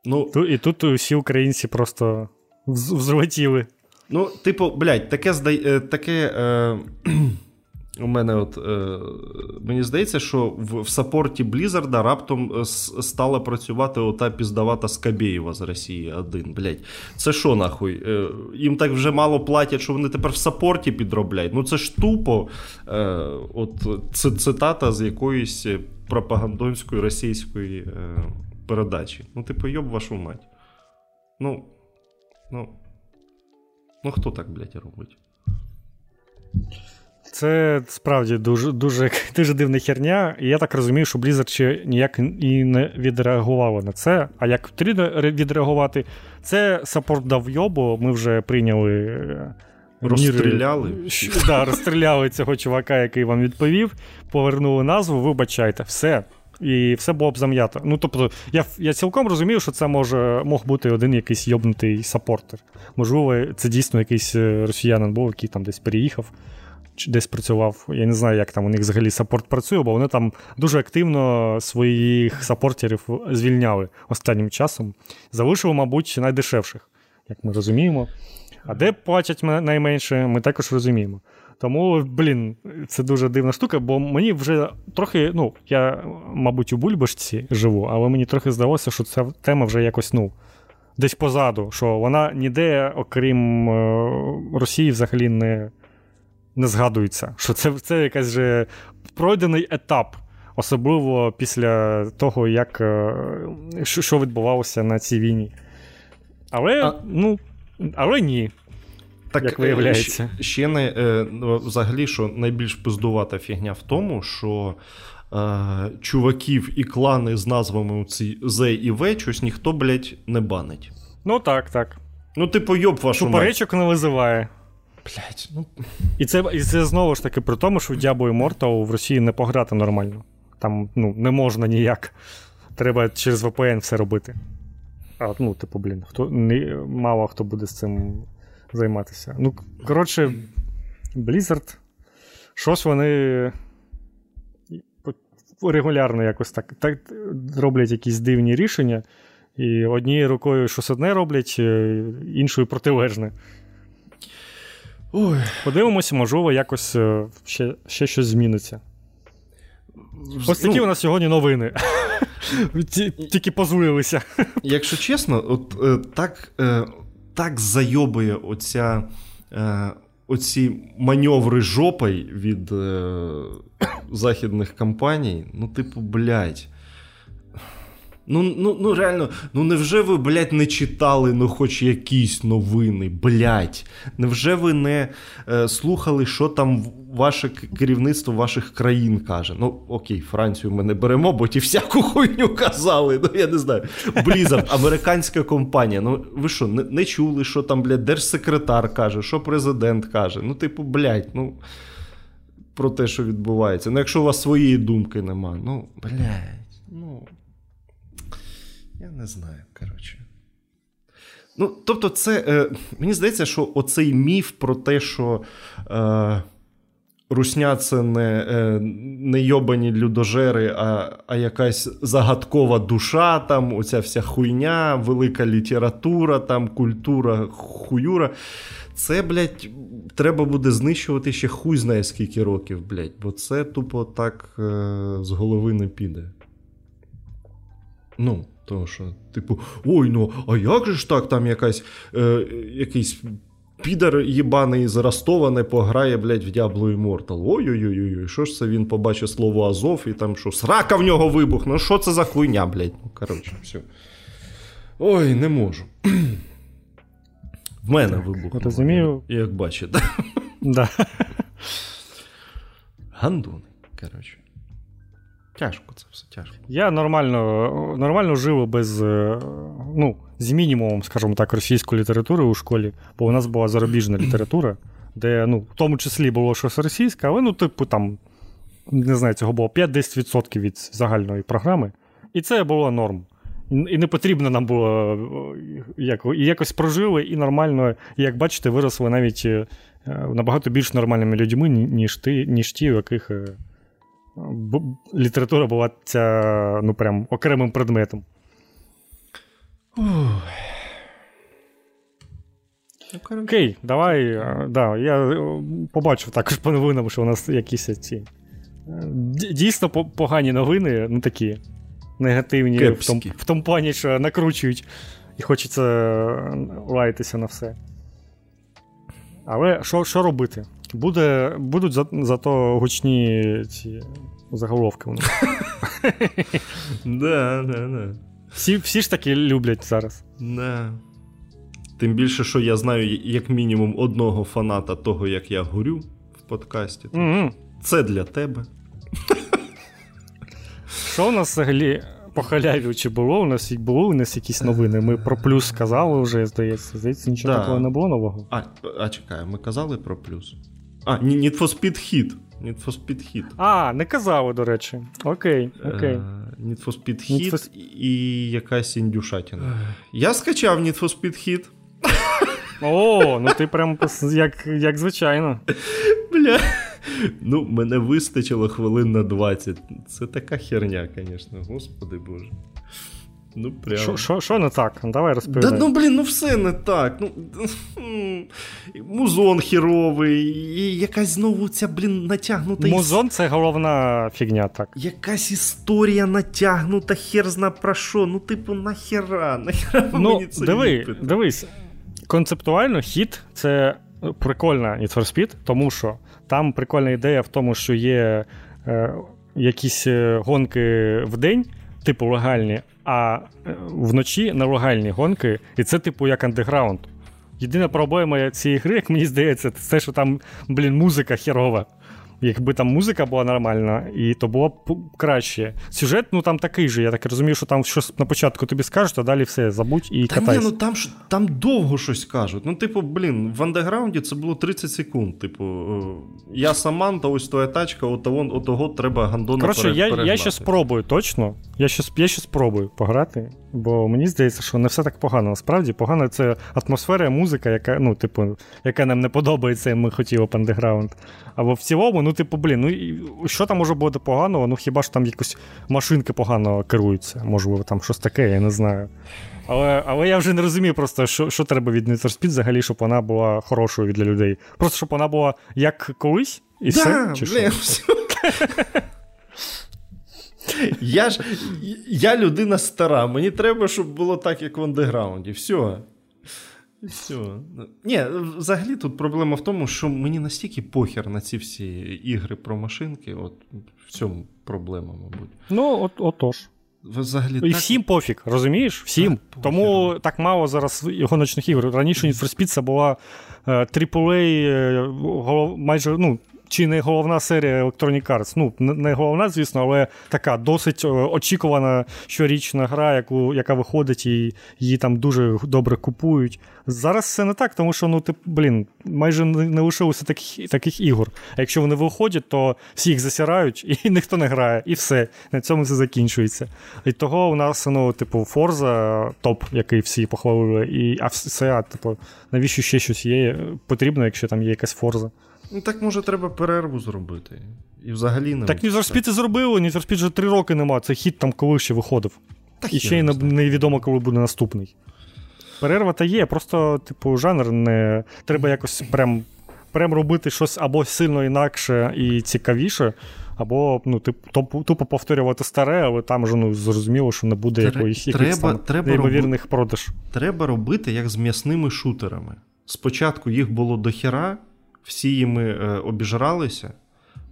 Ну, І тут усі українці просто взлетіли. Ну, типу, блядь, таке е, таке. Е, у мене от е, мені здається, що в, в саппорті Блізарда раптом е, стала працювати ота піздавата Скабєєва з Росії один. Блять, це що нахуй? Е, їм так вже мало платять, що вони тепер в саппорті підробляють. Ну це ж тупо. Е, от це цитата з якоїсь пропагандонської російської е, передачі. Ну, типу, йоб вашу мать. Ну, ну, ну хто так, блядь, робить? Це справді дуже дуже, дуже дивна херня. І я так розумію, що Blizzard ще ніяк і не відреагувало на це. А як потрібно відреагувати, це саппорт дав йобу, ми вже прийняли. Е, розстріляли да, розстріляли цього чувака, який вам відповів, повернули назву, вибачайте, все. І все було б зам'ято. Ну, тобто, я я цілком розумію, що це може мог бути один якийсь йобнутий саппортер. Можливо, це дійсно якийсь е, росіянин був, який там десь переїхав десь працював. Я не знаю, як там у них взагалі саппорт працює, бо вони там дуже активно своїх саппортерів звільняли останнім часом. Залишили, мабуть, найдешевших, як ми розуміємо. А де платять найменше, ми також розуміємо. Тому, блін, це дуже дивна штука, бо мені вже трохи, ну, я, мабуть, у Бульбашці живу, але мені трохи здалося, що ця тема вже якось, ну, десь позаду, що вона ніде, окрім е, Росії, взагалі не не згадується. Що це це якась же пройдений етап, особливо після того, як, е, що, що відбувалося на цій війні. Але, а... ну, але ні. Так, як виявляється. Ще не е, ну, взагалі, що найбільш пиздувата фігня в тому, що е, чуваків і клани з назвами З і В щось ніхто, блядь, не банить. Ну так, так. Ну, типу, йоб вашу Суперечок не визиває. Блять, ну... І це і це знову ж таки при тому, що в Diablo Immortal в Росії не пограти нормально. Там ну, не можна ніяк. Треба через VPN все робити. А, Ну, типу, блін, хто, не, мало хто буде з цим займатися. Ну, коротше, Blizzard, щось вони регулярно якось так, так роблять якісь дивні рішення. І однією рукою щось одне роблять, е, іншою протилежне. Ой. Подивимося, можливо, якось е, ще ще щось зміниться. Ось такі ну, у нас сьогодні новини. Тільки позлилися. Якщо чесно, от е, так так зайобує оця, оці маневри жопой від західних компаній. Ну, типу, блядь. Ну ну, ну реально, ну невже ви, блядь, не читали ну хоч якісь новини, блядь? Невже ви не е, слухали, що там ваше керівництво ваших країн каже? Ну, окей, Францію ми не беремо, бо ті всяку хуйню казали. Ну, я не знаю. Blizzard, американська компанія. Ну, ви що, не, не чули, що там, блядь, держсекретар каже, що президент каже? Ну, типу, блядь, ну. Про те, що відбувається. Ну, якщо у вас своєї думки нема, ну, блядь, ну. Не знаю, коротше. Ну, тобто, це. Е, Мені здається, що оцей міф про те, що е, Русня це не е, не йобані людожери, а а якась загадкова душа, там, оця вся хуйня, велика література, там, культура, хуюра. Це, блядь, треба буде знищувати ще хуй знає скільки років, блядь, бо це тупо так е, з голови не піде. Ну. Тому що, типу, ой, ну, а як же ж так, там якась, е, якийсь підар єбаний з Ростова не пограє, блядь, в Diablo Immortal. Ой-ой-ой, що ж це він побачив слово Азов і там що, срака в нього вибухне, ну що це за хуйня, блядь? Ну, коротше, все. Ой, не можу. В мене вибух. Розумію. Як бачите. Да. Гандуни, коротше. Тяжко це все тяжко. Я нормально нормально жив без, е, ну, з мінімумом, скажімо так, російської літератури у школі, бо у нас була зарубіжна література, де, ну, в тому числі було щось російське, але, ну, типу, там, не знаю, цього було 5-10% від загальної програми. І це було норм. І не потрібно нам було е, як, якось прожили і нормально, як бачите, виросли навіть е, набагато більш нормальними людьми, ніж ти, ніж ті, у яких література була ця, ну, прям окремим предметом. Окей, давай. Е, да, Я е, побачив також по новинам, що у нас якісь ці. Е, дійсно погані новини, ну такі негативні в тому, в тому плані, що накручують і хочеться лаятися на все. Але що що робити? Буде, Будуть за, зато гучні ці заголовки. Да, да, да. Всі всі ж таки люблять зараз. Да. Тим більше, що я знаю, як мінімум, одного фаната того, як я горю в подкасті. Mm-hmm. Це для тебе. Що у нас взагалі по халяві чи було? У нас було у нас якісь новини. Ми про плюс сказали вже, здається. Здається, нічого да. такого не було нового. А, а чекай, ми казали про плюс. А, Need for Speed Hit. Need for Speed Hit. А, не казали, до речі. Окей. окей. Uh, Need for Speed Hit for... і якась індюшатіна. Я скачав Need for Speed Hit. О, ну ти прям як як звичайно. Бля. Ну, мене вистачило хвилин на 20. Це така херня, звісно, господи боже. Ну, прям. Що не так? Давай розповідай. Да, ну, блін, ну все не так. Ну, Музон хіровий, і якась знову ця, блін, натягнута. Музон це головна фігня, так. Якась історія натягнута, хер зна про що. Ну, типу, нахера, нахера ну, мені це диви, ліпити? Дивись, концептуально хіт це прикольна Need for Speed, тому що там прикольна ідея в тому, що є е, якісь е, гонки в день, типу легальні, а е, вночі нелегальні гонки, і це, типу, як андеграунд. Єдина проблема цієї гри, як мені здається, це те, що там, блін, музика херова. Якби там музика була нормальна, і то було б краще. Сюжет, ну там такий же. Я так розумію, що там щось на початку тобі скажуть, а далі все забудь і Та катайся. ні, ну там там довго щось кажуть. Ну, типу, блін, в андеграунді це було 30 секунд. Типу, я Саманта, ось твоя тачка, от того, от того треба гандона Коротше, пере, я я ще спробую точно. Я ще я ще спробую пограти, бо мені здається, що не все так погано. Насправді погано це атмосфера, музика, яка ну, типу, яка нам не подобається, і ми хотіли б андеграунд. Або в цілому, ну, типу, блін, ну що там може бути поганого? Ну хіба ж там якось машинки погано керуються? Можливо, там щось таке, я не знаю. Але але я вже не розумію, просто, що що треба від Need for Speed взагалі, щоб вона була хорошою для людей. Просто щоб вона була як колись, і да, все. Чи що? Я ж я людина стара, мені треба, щоб було так, як в андеграунді. Все. Все. Ні, взагалі тут проблема в тому, що мені настільки похер на ці всі ігри про машинки. От в цьому проблема, мабуть. Ну, от, отож. Взагалі, І так... всім пофіг, розумієш? Всім. Так, Тому так мало зараз гоночних ігор. Раніше Need for Speed це була е, AAA, е, голов, майже ну, чи не головна серія Electronic Arts. Ну, не головна, звісно, але така досить е, очікувана щорічна гра, яку, яка виходить, і її там дуже добре купують. Зараз це не так, тому що, ну, ти, блін, майже не лишилося таких таких ігор. А якщо вони виходять, то всі їх засирають, і ніхто не грає, і все. На цьому все закінчується. І того у нас, ну, типу, Forza, топ, який всі похвалили, і а все, а, типу, навіщо ще щось є? Потрібно, якщо там є якась Forza. Ну так може треба перерву зробити. І взагалі не. Так Need for Speed зробили, Need for Speed вже три роки нема. Це хіт там коли ще виходив. Так І ще й невідомо, коли буде наступний. Перерва та є, просто, типу, жанр не. Треба якось прям прям робити щось або сильно інакше і цікавіше, або ну, типу, тупо повторювати старе, але там вже ну, зрозуміло, що не буде якоїсь там треба неймовірних роб... продаж. Треба робити як з м'ясними шутерами. Спочатку їх було дохера, всі їми е, обіжралися,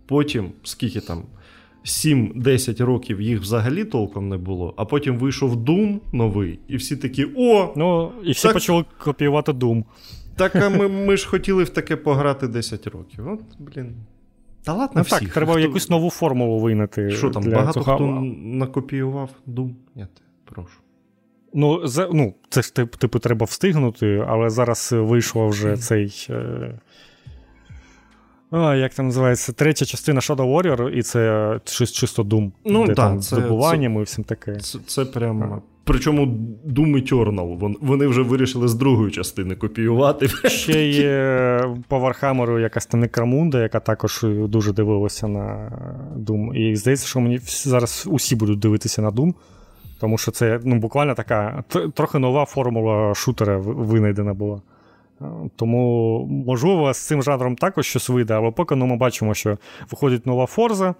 потім, скільки там, 7-10 років їх взагалі толком не було, а потім вийшов Doom новий, і всі такі: о! Ну, і всі так... почали копіювати Doom. Так, а ми ми ж хотіли в таке пограти 10 років. От, блін. Та ладно, ну, всіх. Так, треба хто... якусь нову формулу винайти. Що там, для багато цього... хто накопіював Doom? Ні, прошу. Ну, за, ну, це ж типу треба встигнути, але зараз вийшло вже цей. Е... А, Як там називається? Третя частина Shadow Warrior, і це чисто Doom. Ну, де да, там це, здобуванням і всім таке. Це, це прям. Причому Doom Eternal, Вони вже вирішили з другої частини копіювати. Ще є по Warhammer якась там Некрамунда, яка також дуже дивилася на Doom. І здається, що мені зараз усі будуть дивитися на Doom. Тому що це ну, буквально така трохи нова формула шутера винайдена була. Тому, можливо, з цим жанром також щось вийде, але поки ну, ми бачимо, що виходить нова Forza,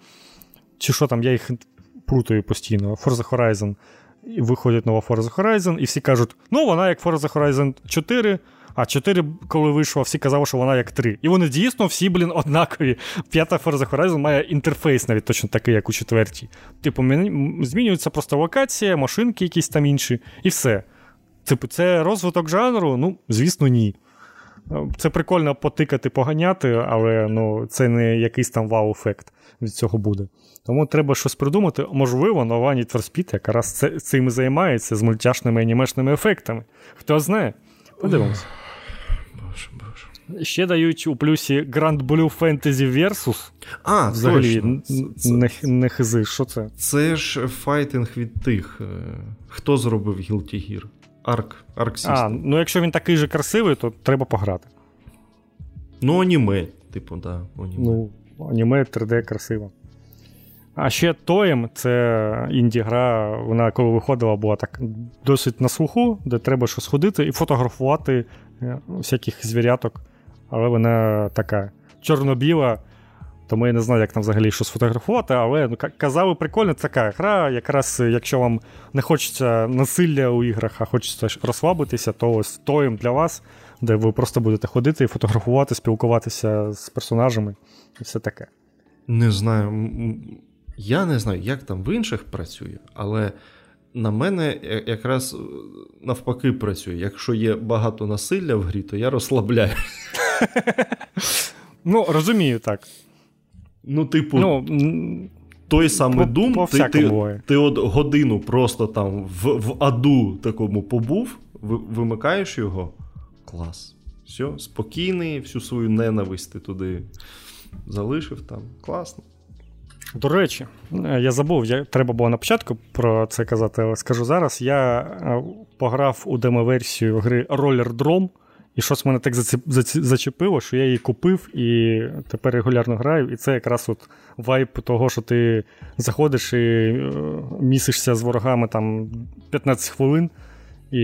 чи що там, я їх плутаю постійно, Forza Horizon. І виходить нова Forza Horizon, і всі кажуть, ну, вона як Forza Horizon 4, а 4, коли вийшла, всі казали, що вона як 3. І вони дійсно всі, блін, однакові. П'ята Forza Horizon має інтерфейс навіть точно такий, як у четвертій. Типу, змінюється просто локація, машинки якісь там інші, і все. Типу, це розвиток жанру? Ну, звісно, ні. Це прикольно потикати, поганяти, але ну, це не якийсь там вау-ефект від цього буде. Тому треба щось придумати. Можливо, нова Need for Speed якраз цим і займається з мультяшними анімешними ефектами. Хто знає? Подивимося. Боже, боже. Ще дають у плюсі Grand Blue Fantasy Versus. А, Взагалі, точно. Не, не хизи. Що це? Це ж файтинг від тих. Е, хто зробив Guilty Gear? Арк, Arc System. А, ну якщо він такий же красивий, то треба пограти. Ну, аніме, типу, да. Аніме. Ну, аніме 3D красиво. А ще Тоєм це інді-гра, вона коли виходила, була так досить на слуху, де треба щось ходити і фотографувати е, всяких звіряток. Але вона така чорно-біла, тому я не знаю, як там взагалі що сфотографувати, але ну, казали, прикольно, це така гра. Якраз якщо вам не хочеться насилля у іграх, а хочеться розслабитися, то ось Тоєм для вас, де ви просто будете ходити і фотографувати, спілкуватися з персонажами і все таке. Не знаю. Я не знаю, як там в інших працює, але на мене якраз е, навпаки працює. Якщо є багато насилля в грі, то я розслабляю. Ну, розумію так. Ну, типу, ну, той самий по, Doom, по ти ти, ти от годину просто там в в аду такому побув, вимикаєш його. Клас. Все, спокійний, всю свою ненависть ти туди залишив там. Класно. До речі, я забув, я, треба було на початку про це казати, але скажу зараз. Я е, пограв у демо-версію гри Roller Drome, і щось мене так зачепило, що я її купив і тепер регулярно граю. І це якраз от вайп того, що ти заходиш і е, місишся з ворогами там 15 хвилин. І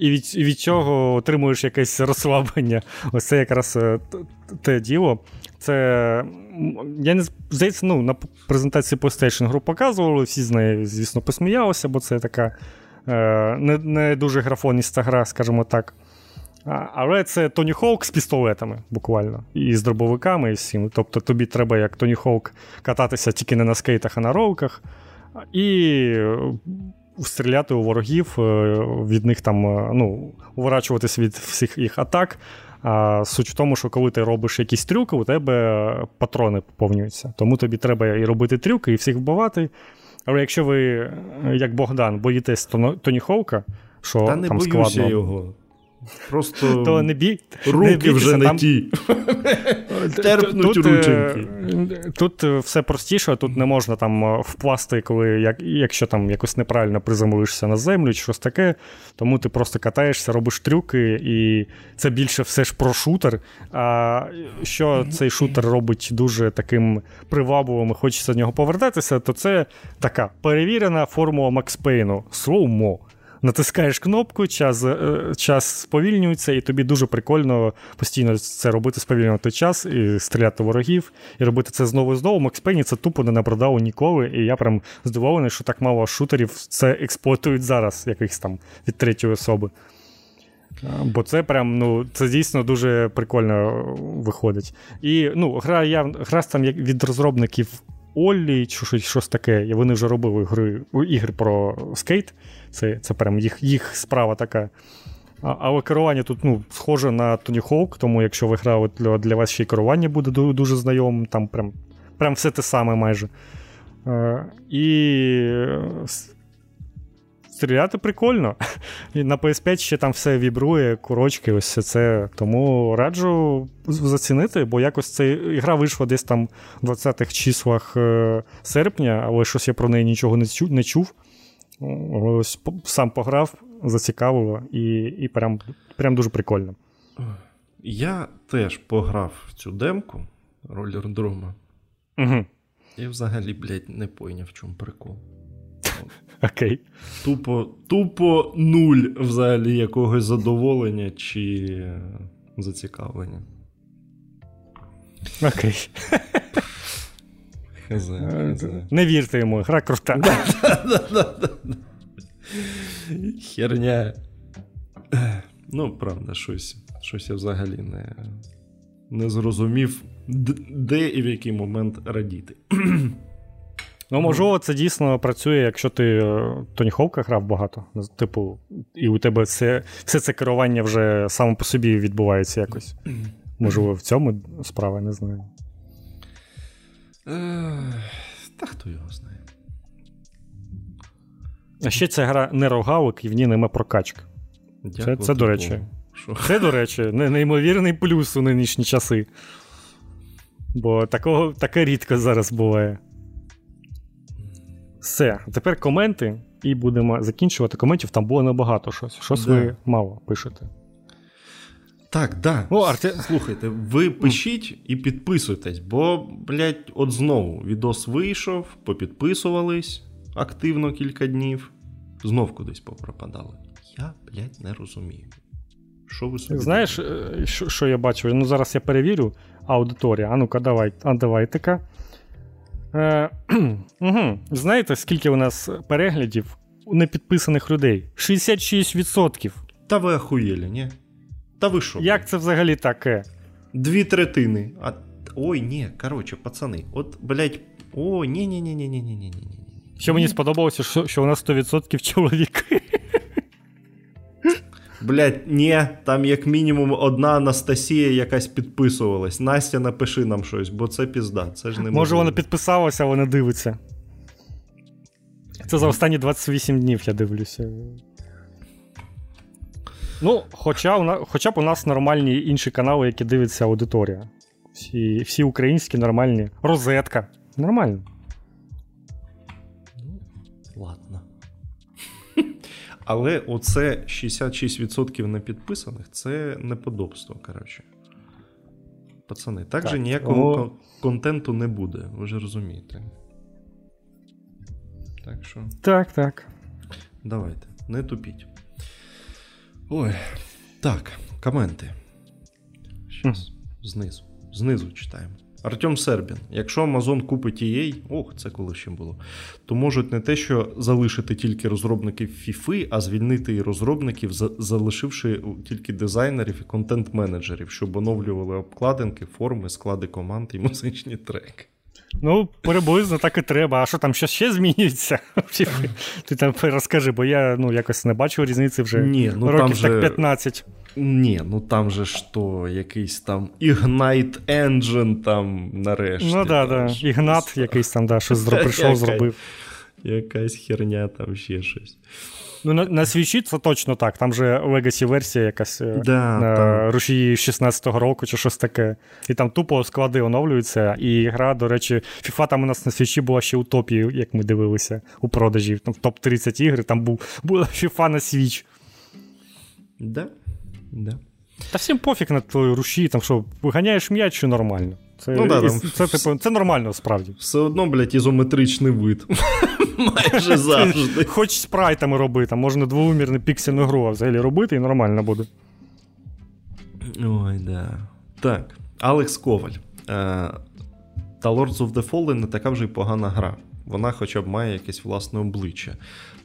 і, від і від цього отримуєш якесь розслаблення. Ось це якраз те діло. Це я не здається, ну, на презентації PlayStation гру показували, всі з нею, звісно, посміялися, бо це така е, не не дуже графоніста гра, скажімо так. А, але це Тоні Хоук з пістолетами, буквально, і з дробовиками, і всім. Тобто тобі треба, як Тоні Хоук, кататися тільки не на скейтах, а на ролках. І стріляти у ворогів, е, від них там, е, ну, уворачуватись від всіх їх атак. А Суть в тому, що коли ти робиш якісь трюки, у тебе патрони поповнюються. Тому тобі треба і робити трюки, і всіх вбивати. Але якщо ви, як Богдан, боїтесь Тоні Хоука, що Та не там боюся складно. його. Просто то не бій, руки не вже не там... ті. Терпнуть тут, е, рученьки. Тут все простіше, тут не можна там е, впасти, коли, як, якщо там якось неправильно приземлишся на землю чи щось таке. Тому ти просто катаєшся, робиш трюки, і це більше все ж про шутер. А що цей шутер робить дуже таким привабливим і хочеться до нього повертатися, то це така перевірена формула Макс Пейну slow-mo натискаєш кнопку, час е, час сповільнюється, і тобі дуже прикольно постійно це робити, сповільнювати час і стріляти ворогів, і робити це знову і знову. Макс Пенні це тупо не напродав ніколи. І я прям здивований, що так мало шутерів це експлуатують зараз, якихось там від третьої особи. Бо це прям, ну, це дійсно дуже прикольно виходить. І ну, гра я, гра там від розробників Оллі, чи щось, щось таке. І вони вже робили гри, ігри про скейт. Це це прям їх їх справа така. Але керування тут ну, схоже на Тоні Хоук, тому якщо ви грали, для, для вас ще й керування буде дуже знайомим, там прям прям все те саме майже. Е, І стріляти прикольно. І На PS5 ще там все вібрує, курочки, ось це. Тому раджу зацінити, бо якось ця ігра вийшла десь там в 20-х числах е, серпня, але щось я про неї нічого не чув. Ось Сам пограв, зацікавило, і і прям прям дуже прикольно. Я теж пограв в цю демку ролердрома. Угу. І взагалі, блядь, не пойняв, в чому прикол. Окей. Тупо тупо нуль взагалі якогось задоволення чи зацікавлення. Окей. хз. Не вірте йому, гра крута. Херня. Ну, правда, щось щось я взагалі не не зрозумів, де і в який момент радіти. Ну, можливо, це дійсно працює, якщо ти е, Тоні Хоука грав багато. Типу, і у тебе все все це керування вже само по собі відбувається якось. Можливо, в цьому справа, не знаю. Та хто його знає. А ще ця гра не рогавик і в ній нема прокачки. Це, це до речі. Шо? Це, до речі, неймовірний плюс у нинішні часи. Бо такого, таке рідко зараз буває. Все, тепер коменти, і будемо закінчувати. Коментів там було набагато щось. Щось да. ви мало пишете. Так, да. О, Арте... Слухайте, ви пишіть і підписуйтесь, бо, блядь, от знову відос вийшов, попідписувались активно кілька днів, знов кудись попропадали. Я, блядь, не розумію. Що ви собі Знаєш, е, що, що я бачу? Ну, зараз я перевірю аудиторія. А ну-ка, давай, а давайте-ка. Е, угу. Знаєте, скільки у нас переглядів у непідписаних людей? 66%. Та ви ахуєлі, ні? Та ви що? Як це взагалі таке? Дві третини. А... Ой, ні, коротше, пацани, от, блядь, о, ні ні ні ні ні ні ні ні Що мені сподобалося, що, що у нас 100% чоловіки. Блять, ні, там як мінімум одна Анастасія якась підписувалась. Настя, напиши нам щось, бо це пізда. Це ж не Може, вона підписалася, а вона дивиться. Це за останні 28 днів я дивлюся. Ну, хоча хоча б у нас нормальні інші канали, які дивиться аудиторія. Всі всі українські нормальні. Розетка. Нормально. Ну, ладно. Але оце 66% непідписаних це неподобство, коротше. Пацани, так, так же ніякого О... контенту не буде, ви ж розумієте. Так що. Так, так. Давайте, не тупіть. Ой. Так, коменти. Щас, знизу. Знизу читаємо. Артем Сербін, якщо Amazon купить EA, ох, це коли ще було, то можуть не те, що залишити тільки розробників FIFA, а звільнити і розробників, залишивши тільки дизайнерів і контент-менеджерів, щоб оновлювали обкладинки, форми, склади команд і музичні треки. Ну, приблизно так і треба. А що там що ще змінюється? Ти там розкажи, бо я ну, якось не бачу різниці вже Ні, ну, років там же... так 15. Ні, ну там же то якийсь там Ignite Engine там нарешті. Ну да, да. Ігнат якийсь там, да, щось прийшов, зробив. Якась херня, там ще щось. Ну, на на свічі це точно так. Там же legacy версія якась е, да, на рушії 16-го року чи щось таке. І там тупо склади оновлюються. І гра, до речі, FIFA там у нас на свічі була ще у топі, як ми дивилися, у продажі. Там в топ-30 ігри, там був, була FIFA на свіч. Да. Да. Та всім пофіг на твої руші, там що, виганяєш м'яч, чи нормально. Це ну, да, там... це, типу, це нормально справді. Все одно, блядь, ізометричний вид. Майже завжди. Хоч спрайтами робити, там можна двоумірну піксельну гру взагалі робити і нормально буде. Ой, да. Так, Алекс Коваль. Е, та Lords of the Fallen не така вже й погана гра. Вона хоча б має якесь власне обличчя.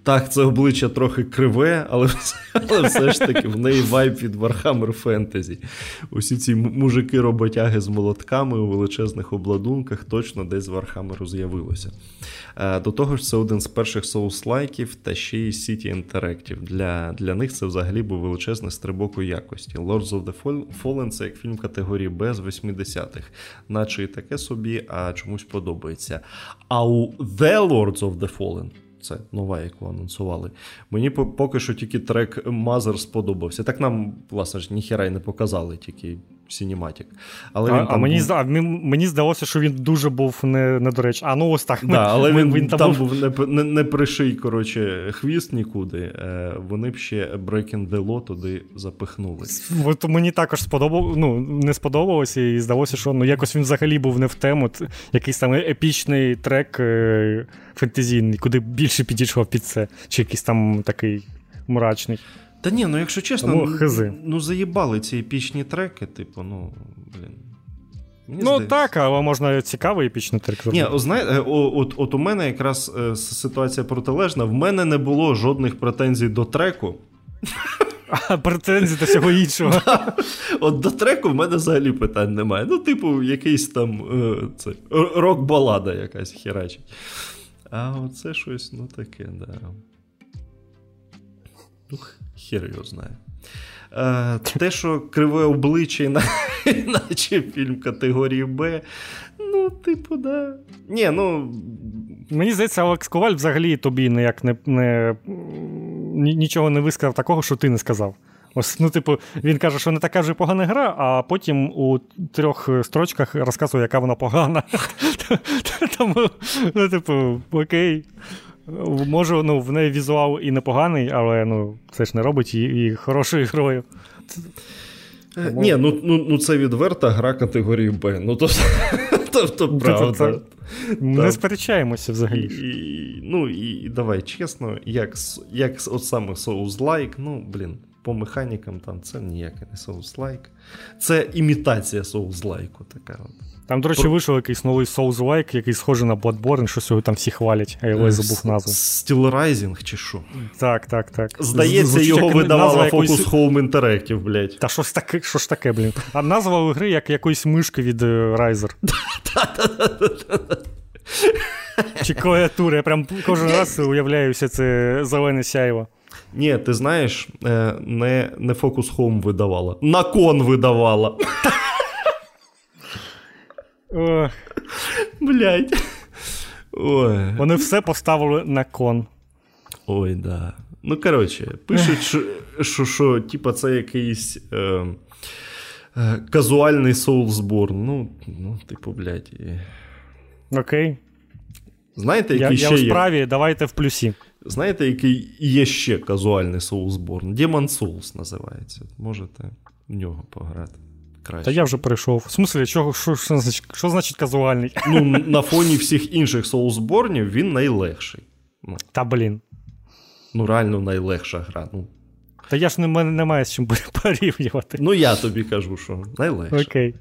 Так, це обличчя трохи криве, але але все ж таки в неї вайб від Warhammer Fantasy. Усі ці мужики-роботяги з молотками у величезних обладунках точно десь з Warhammer з'явилося. Е, до того ж, це один з перших соус-лайків та ще й City Interactive. Для для них це взагалі був величезний стрибок у якості. Lords of the Fallen це як фільм категорії Б з 80-х, наче і таке собі, а чомусь подобається. А у The Lords of the Fallen це нова, яку анонсували. Мені поки що тільки трек Мазер сподобався. Так нам, власне ж, ніхера й не показали, тільки Cinematic. Але а, він там а мені був... мені здалося, що він дуже був не, недоречний. А ну ось так. Да, але він, він там був не, не, не приший, коротше, хвіст нікуди. Е, вони б ще Breaking the Law туди запихнули. От мені також сподобав, ну, не сподобалося, і здалося, що ну, якось він взагалі був не в тему. Якийсь там епічний трек е, фентезійний, куди більше підійшов під це, чи якийсь там такий мрачний. Та ні, ну якщо чесно, ну, ну заїбали ці епічні треки, типу, ну, блін. Мені ну здається. так, але можна цікавий епічний трек зробити. Ні, знаєте, от от у мене якраз е, ситуація протилежна. В мене не було жодних претензій до треку. А претензій до всього іншого. От до треку в мене взагалі питань немає. Ну, типу, якийсь там е, це, рок-балада якась херачить. А оце щось, ну таке, да. Ух. Хер його знає. Е, Те, що криве обличчя, наче фільм категорії Б. Ну, типу, да. Ні, ну. Мені здається, Алекс Коваль взагалі тобі ніяк не, не, нічого не висказав такого, що ти не сказав. Ось, ну, типу, він каже, що не така вже погана гра, а потім у трьох строчках розказує, яка вона погана. Тому, ну, типу, окей. Може, ну, в неї візуал і непоганий, але ну, це ж не робить її хорошою грою. Тому... Ні, ну ну, ну це відверта гра категорії Б. Ну, то, то, то ну, правда. Ми не сперечаємося взагалі. І, Ну і давай чесно, як як от саме Souls-like, ну, блін, по механікам там це ніякий не Souls-like. Це імітація Souls-like така. от. Там, до речі, вийшов якийсь новий Souls-like, який схожий на Bloodborne, що його там всі хвалять, а я забув назву. Steel Rising чи що? Так, так, так. Здається, його видавала Focus. Home Interactive, блядь. Та що ж таке, що ж таке, блін? А назва у гри як якоїсь мишки від е, Riser. Чи клавіатури. Я прям кожен раз уявляю це зелене сяйво. Ні, ти знаєш, е, не не Focus Home видавала. На кон видавала. Блять. Ой. Вони все поставили на кон. Ой, да. Ну, коротше, пишуть, що, що, що типа, це якийсь е, е, казуальний Soulsborne. Ну, ну, типу, блядь. І... Окей. Знаєте, який я, ще я у справі, є? давайте в плюсі. Знаєте, який є ще казуальний Soulsborne? Demon Souls називається. Можете в нього пограти краще. Та я вже перейшов. В смислі, що, що, що, значить, що значить казуальний? Ну, на фоні всіх інших соусборнів він найлегший. Ну. Та блін. Ну, реально найлегша гра. Ну. Та я ж не, мене немає з чим порівнювати. Ну, я тобі кажу, що найлегше. Окей.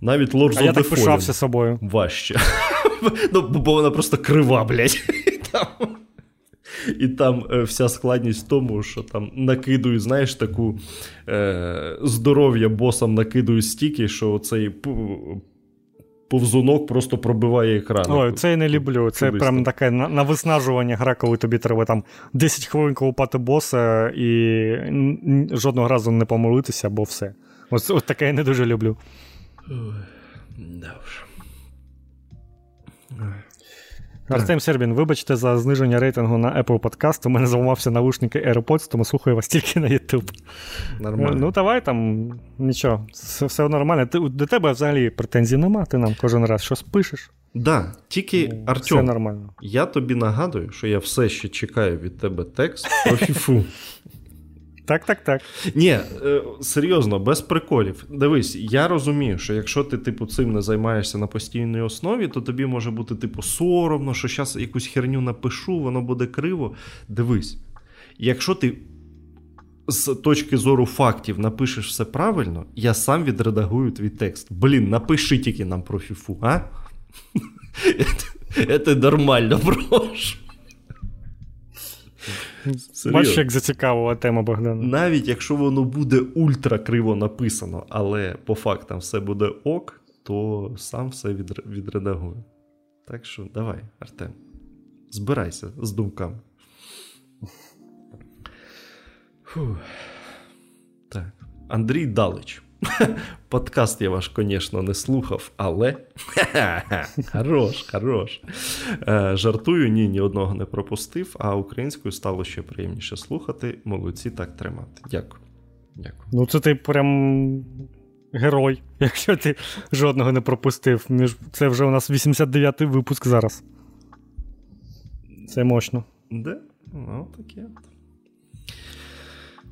Навіть Lords а of я так пишався собою. Важче. ну, Бо вона просто крива, блядь. І там е, вся складність в тому, що там накидують, знаєш, таку е, здоров'я босам накидують стільки, що цей повзунок просто пробиває екран. Ой, це я не люблю. Це Кудись прям таке на, на виснажування гра, коли тобі треба там 10 хвилин колупати боса і жодного разу не помолитися, бо все. Ось, ось таке я не дуже люблю. Да Артем Сербін, вибачте за зниження рейтингу на Apple Podcast. У мене зламався наушники AirPods, тому слухаю вас тільки на YouTube. Нормально. Ну, давай там, нічого, все все нормально. Ти, До тебе взагалі претензій нема, ти нам кожен раз щось пишеш. Да, тільки ну, Артем, все нормально. я тобі нагадую, що я все ще чекаю від тебе текст про фіфу. Так, так, так. Ні, е, серйозно, без приколів. Дивись, я розумію, що якщо ти, типу, цим не займаєшся на постійній основі, то тобі може бути, типу, соромно, що зараз якусь херню напишу, воно буде криво. Дивись, якщо ти з точки зору фактів напишеш все правильно, я сам відредагую твій текст. Блін, напиши тільки нам про фіфу, а? Це нормально, прошу. Бачиш, як зацікавила тема Богдана. Навіть якщо воно буде ультра криво написано, але по фактам все буде ок, то сам все відредагую. Так що давай, Артем, збирайся з думками. Фух. Так. Андрій Далич. Подкаст я ваш, звісно, не слухав, але хорош, хорош. Е, жартую, ні, ні одного не пропустив, а українською стало ще приємніше слухати. Молодці так тримати. Дякую. Дякую. Ну, це ти прям герой, якщо ти жодного не пропустив. Це вже у нас 89-й випуск зараз. Це мощно. Де? Ну, таке.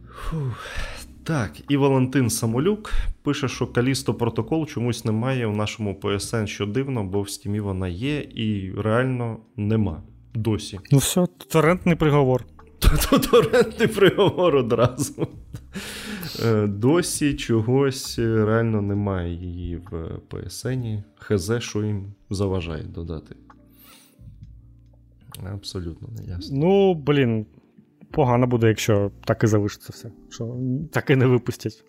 Фух. Так, і Валентин Самолюк пише, що Калісто протокол чомусь немає у нашому PSN, що дивно, бо в стімі вона є, і реально нема. Досі. Ну все, торрентний приговор. Торрентний приговор одразу. Е, досі чогось реально немає її в PSN. Хз, що їм заважає додати. Абсолютно не ясно. Ну, блін, погано буде, якщо так і залишиться все. Що так і не випустять.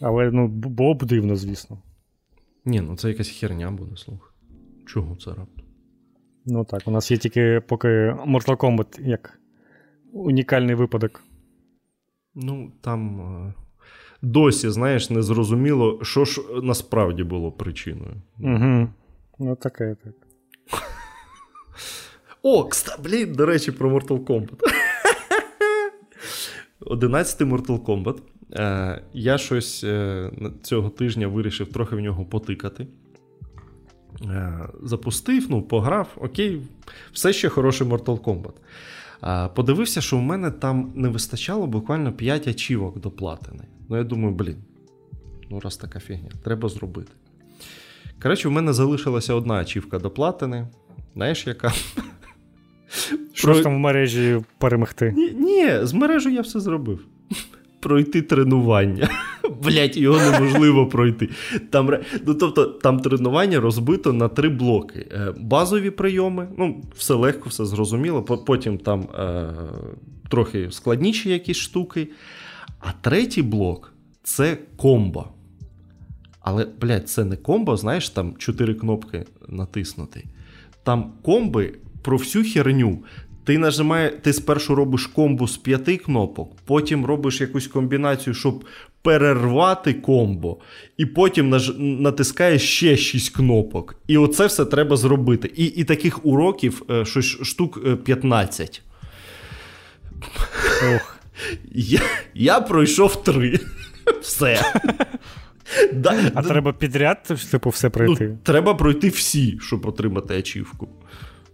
Але ну, було б дивно, звісно. Ні, ну це якась херня буде, слухай. Чого це раптом? Ну так, у нас є тільки поки Mortal Kombat як унікальний випадок. Ну, там е, досі, знаєш, не зрозуміло, що ж насправді було причиною. Угу. Ну, таке так. О, кста, блін, до речі, про Mortal Kombat. 11 Mortal Kombat. Е, Я щось е, цього тижня вирішив трохи в нього потикати. Е, Запустив, ну, пограв, окей, все ще хороший Mortal Kombat. Подивився, що в мене там не вистачало буквально 5 ачівок до платини. Ну, я думаю, блін, ну раз така фігня, треба зробити. Коротше, в мене залишилася одна ачівка до платини. Знаєш, яка? Просто Про... в мережі перемогти. Ні, ні, з мережею я все зробив. Пройти тренування. Блять, його неможливо пройти. Там ну, тобто, там тренування розбито на три блоки: е, базові прийоми, ну, все легко, все зрозуміло. Потім там е, трохи складніші якісь штуки. А третій блок це комбо. Але, блядь, це не комбо, знаєш, там чотири кнопки натиснути. Там комби про всю херню. Ти нажимає, ти спершу робиш комбо з п'яти кнопок, потім робиш якусь комбінацію, щоб перервати комбо, і потім наж... натискаєш ще шість кнопок. І оце все треба зробити. І і таких уроків е, щось штук 15. Е, Ох. Я я пройшов три. Все. Да, А треба підряд, типу, все пройти? Ну, Треба пройти всі, щоб отримати ачівку.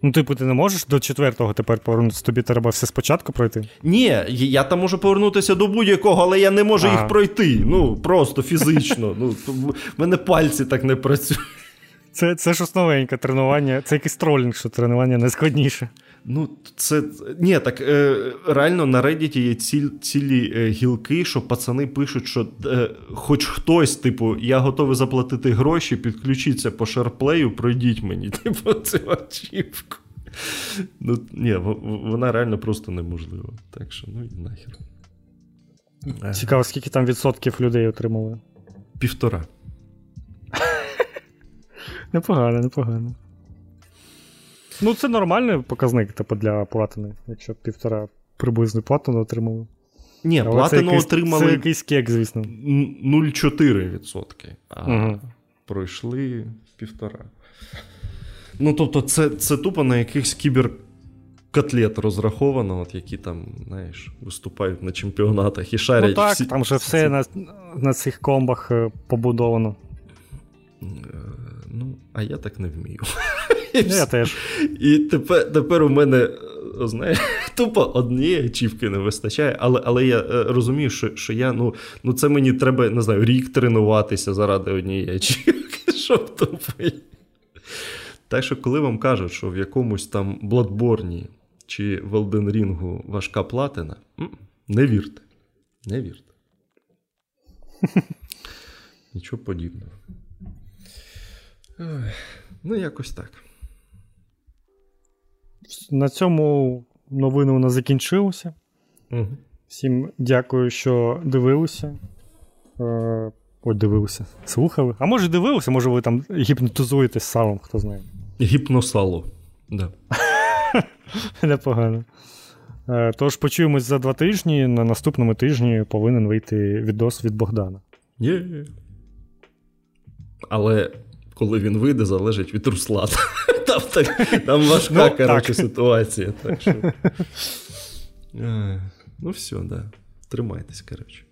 Ну, типу, ти не можеш до четвертого тепер повернутися, тобі треба все спочатку пройти? Ні, я там можу повернутися до будь-якого, але я не можу а. їх пройти. Ну, просто фізично. Ну, В мене пальці так не працюють. Це це ж основеньке тренування, це якийсь тролінг, що тренування найскладніше. Ну, це ні, так е, реально на Reddit є ціль, цілі е, гілки, що пацани пишуть, що е, хоч хтось, типу, я готовий заплатити гроші, підключіться по шарплею, пройдіть мені, типу, цю ачівку. Ну, ні, вона реально просто неможлива. Так що, ну і нахер. Цікаво, скільки там відсотків людей отримали? Півтора. Непогано, непогано. Ну, це нормальний показник, типу, для платини, якщо півтора приблизно платину отримали. Ні, Але платину якийсь, отримали. Це якийсь кек, звісно. 0,4%. А угу. пройшли півтора. Ну, тобто, це це тупо на якихось кіберкотлет розраховано, от які там, знаєш, виступають на чемпіонатах і шарять. Ну так, всі... там же все на на цих комбах е, побудовано. Е, ну, а я так не вмію. Я теж. І тепер тепер у мене знаєш, тупо однієї ачівки не вистачає, але але я е, розумію, що що я, ну, ну це мені треба, не знаю, рік тренуватися заради однієї ачівки, щоб тупо. Так що, коли вам кажуть, що в якомусь там Бладборні чи в Elden Ring важка платина, не вірте. Не вірте. Нічого подібного. Ну, якось так. На цьому новини у нас закінчилися. Угу. Всім дякую, що дивилися. Е, Ой, дивилися. Слухали. А може дивилися, може ви там гіпнотизуєтесь салом, хто знає. Гіпносало. Да. Непогано. Е, тож почуємось за два тижні. На наступному тижні повинен вийти відос від Богдана. Є. Але коли він вийде, залежить від Руслана. Там так, там важка ну, коротше, ситуація. Так що... Ну, все, да. Тримайтесь, коротше.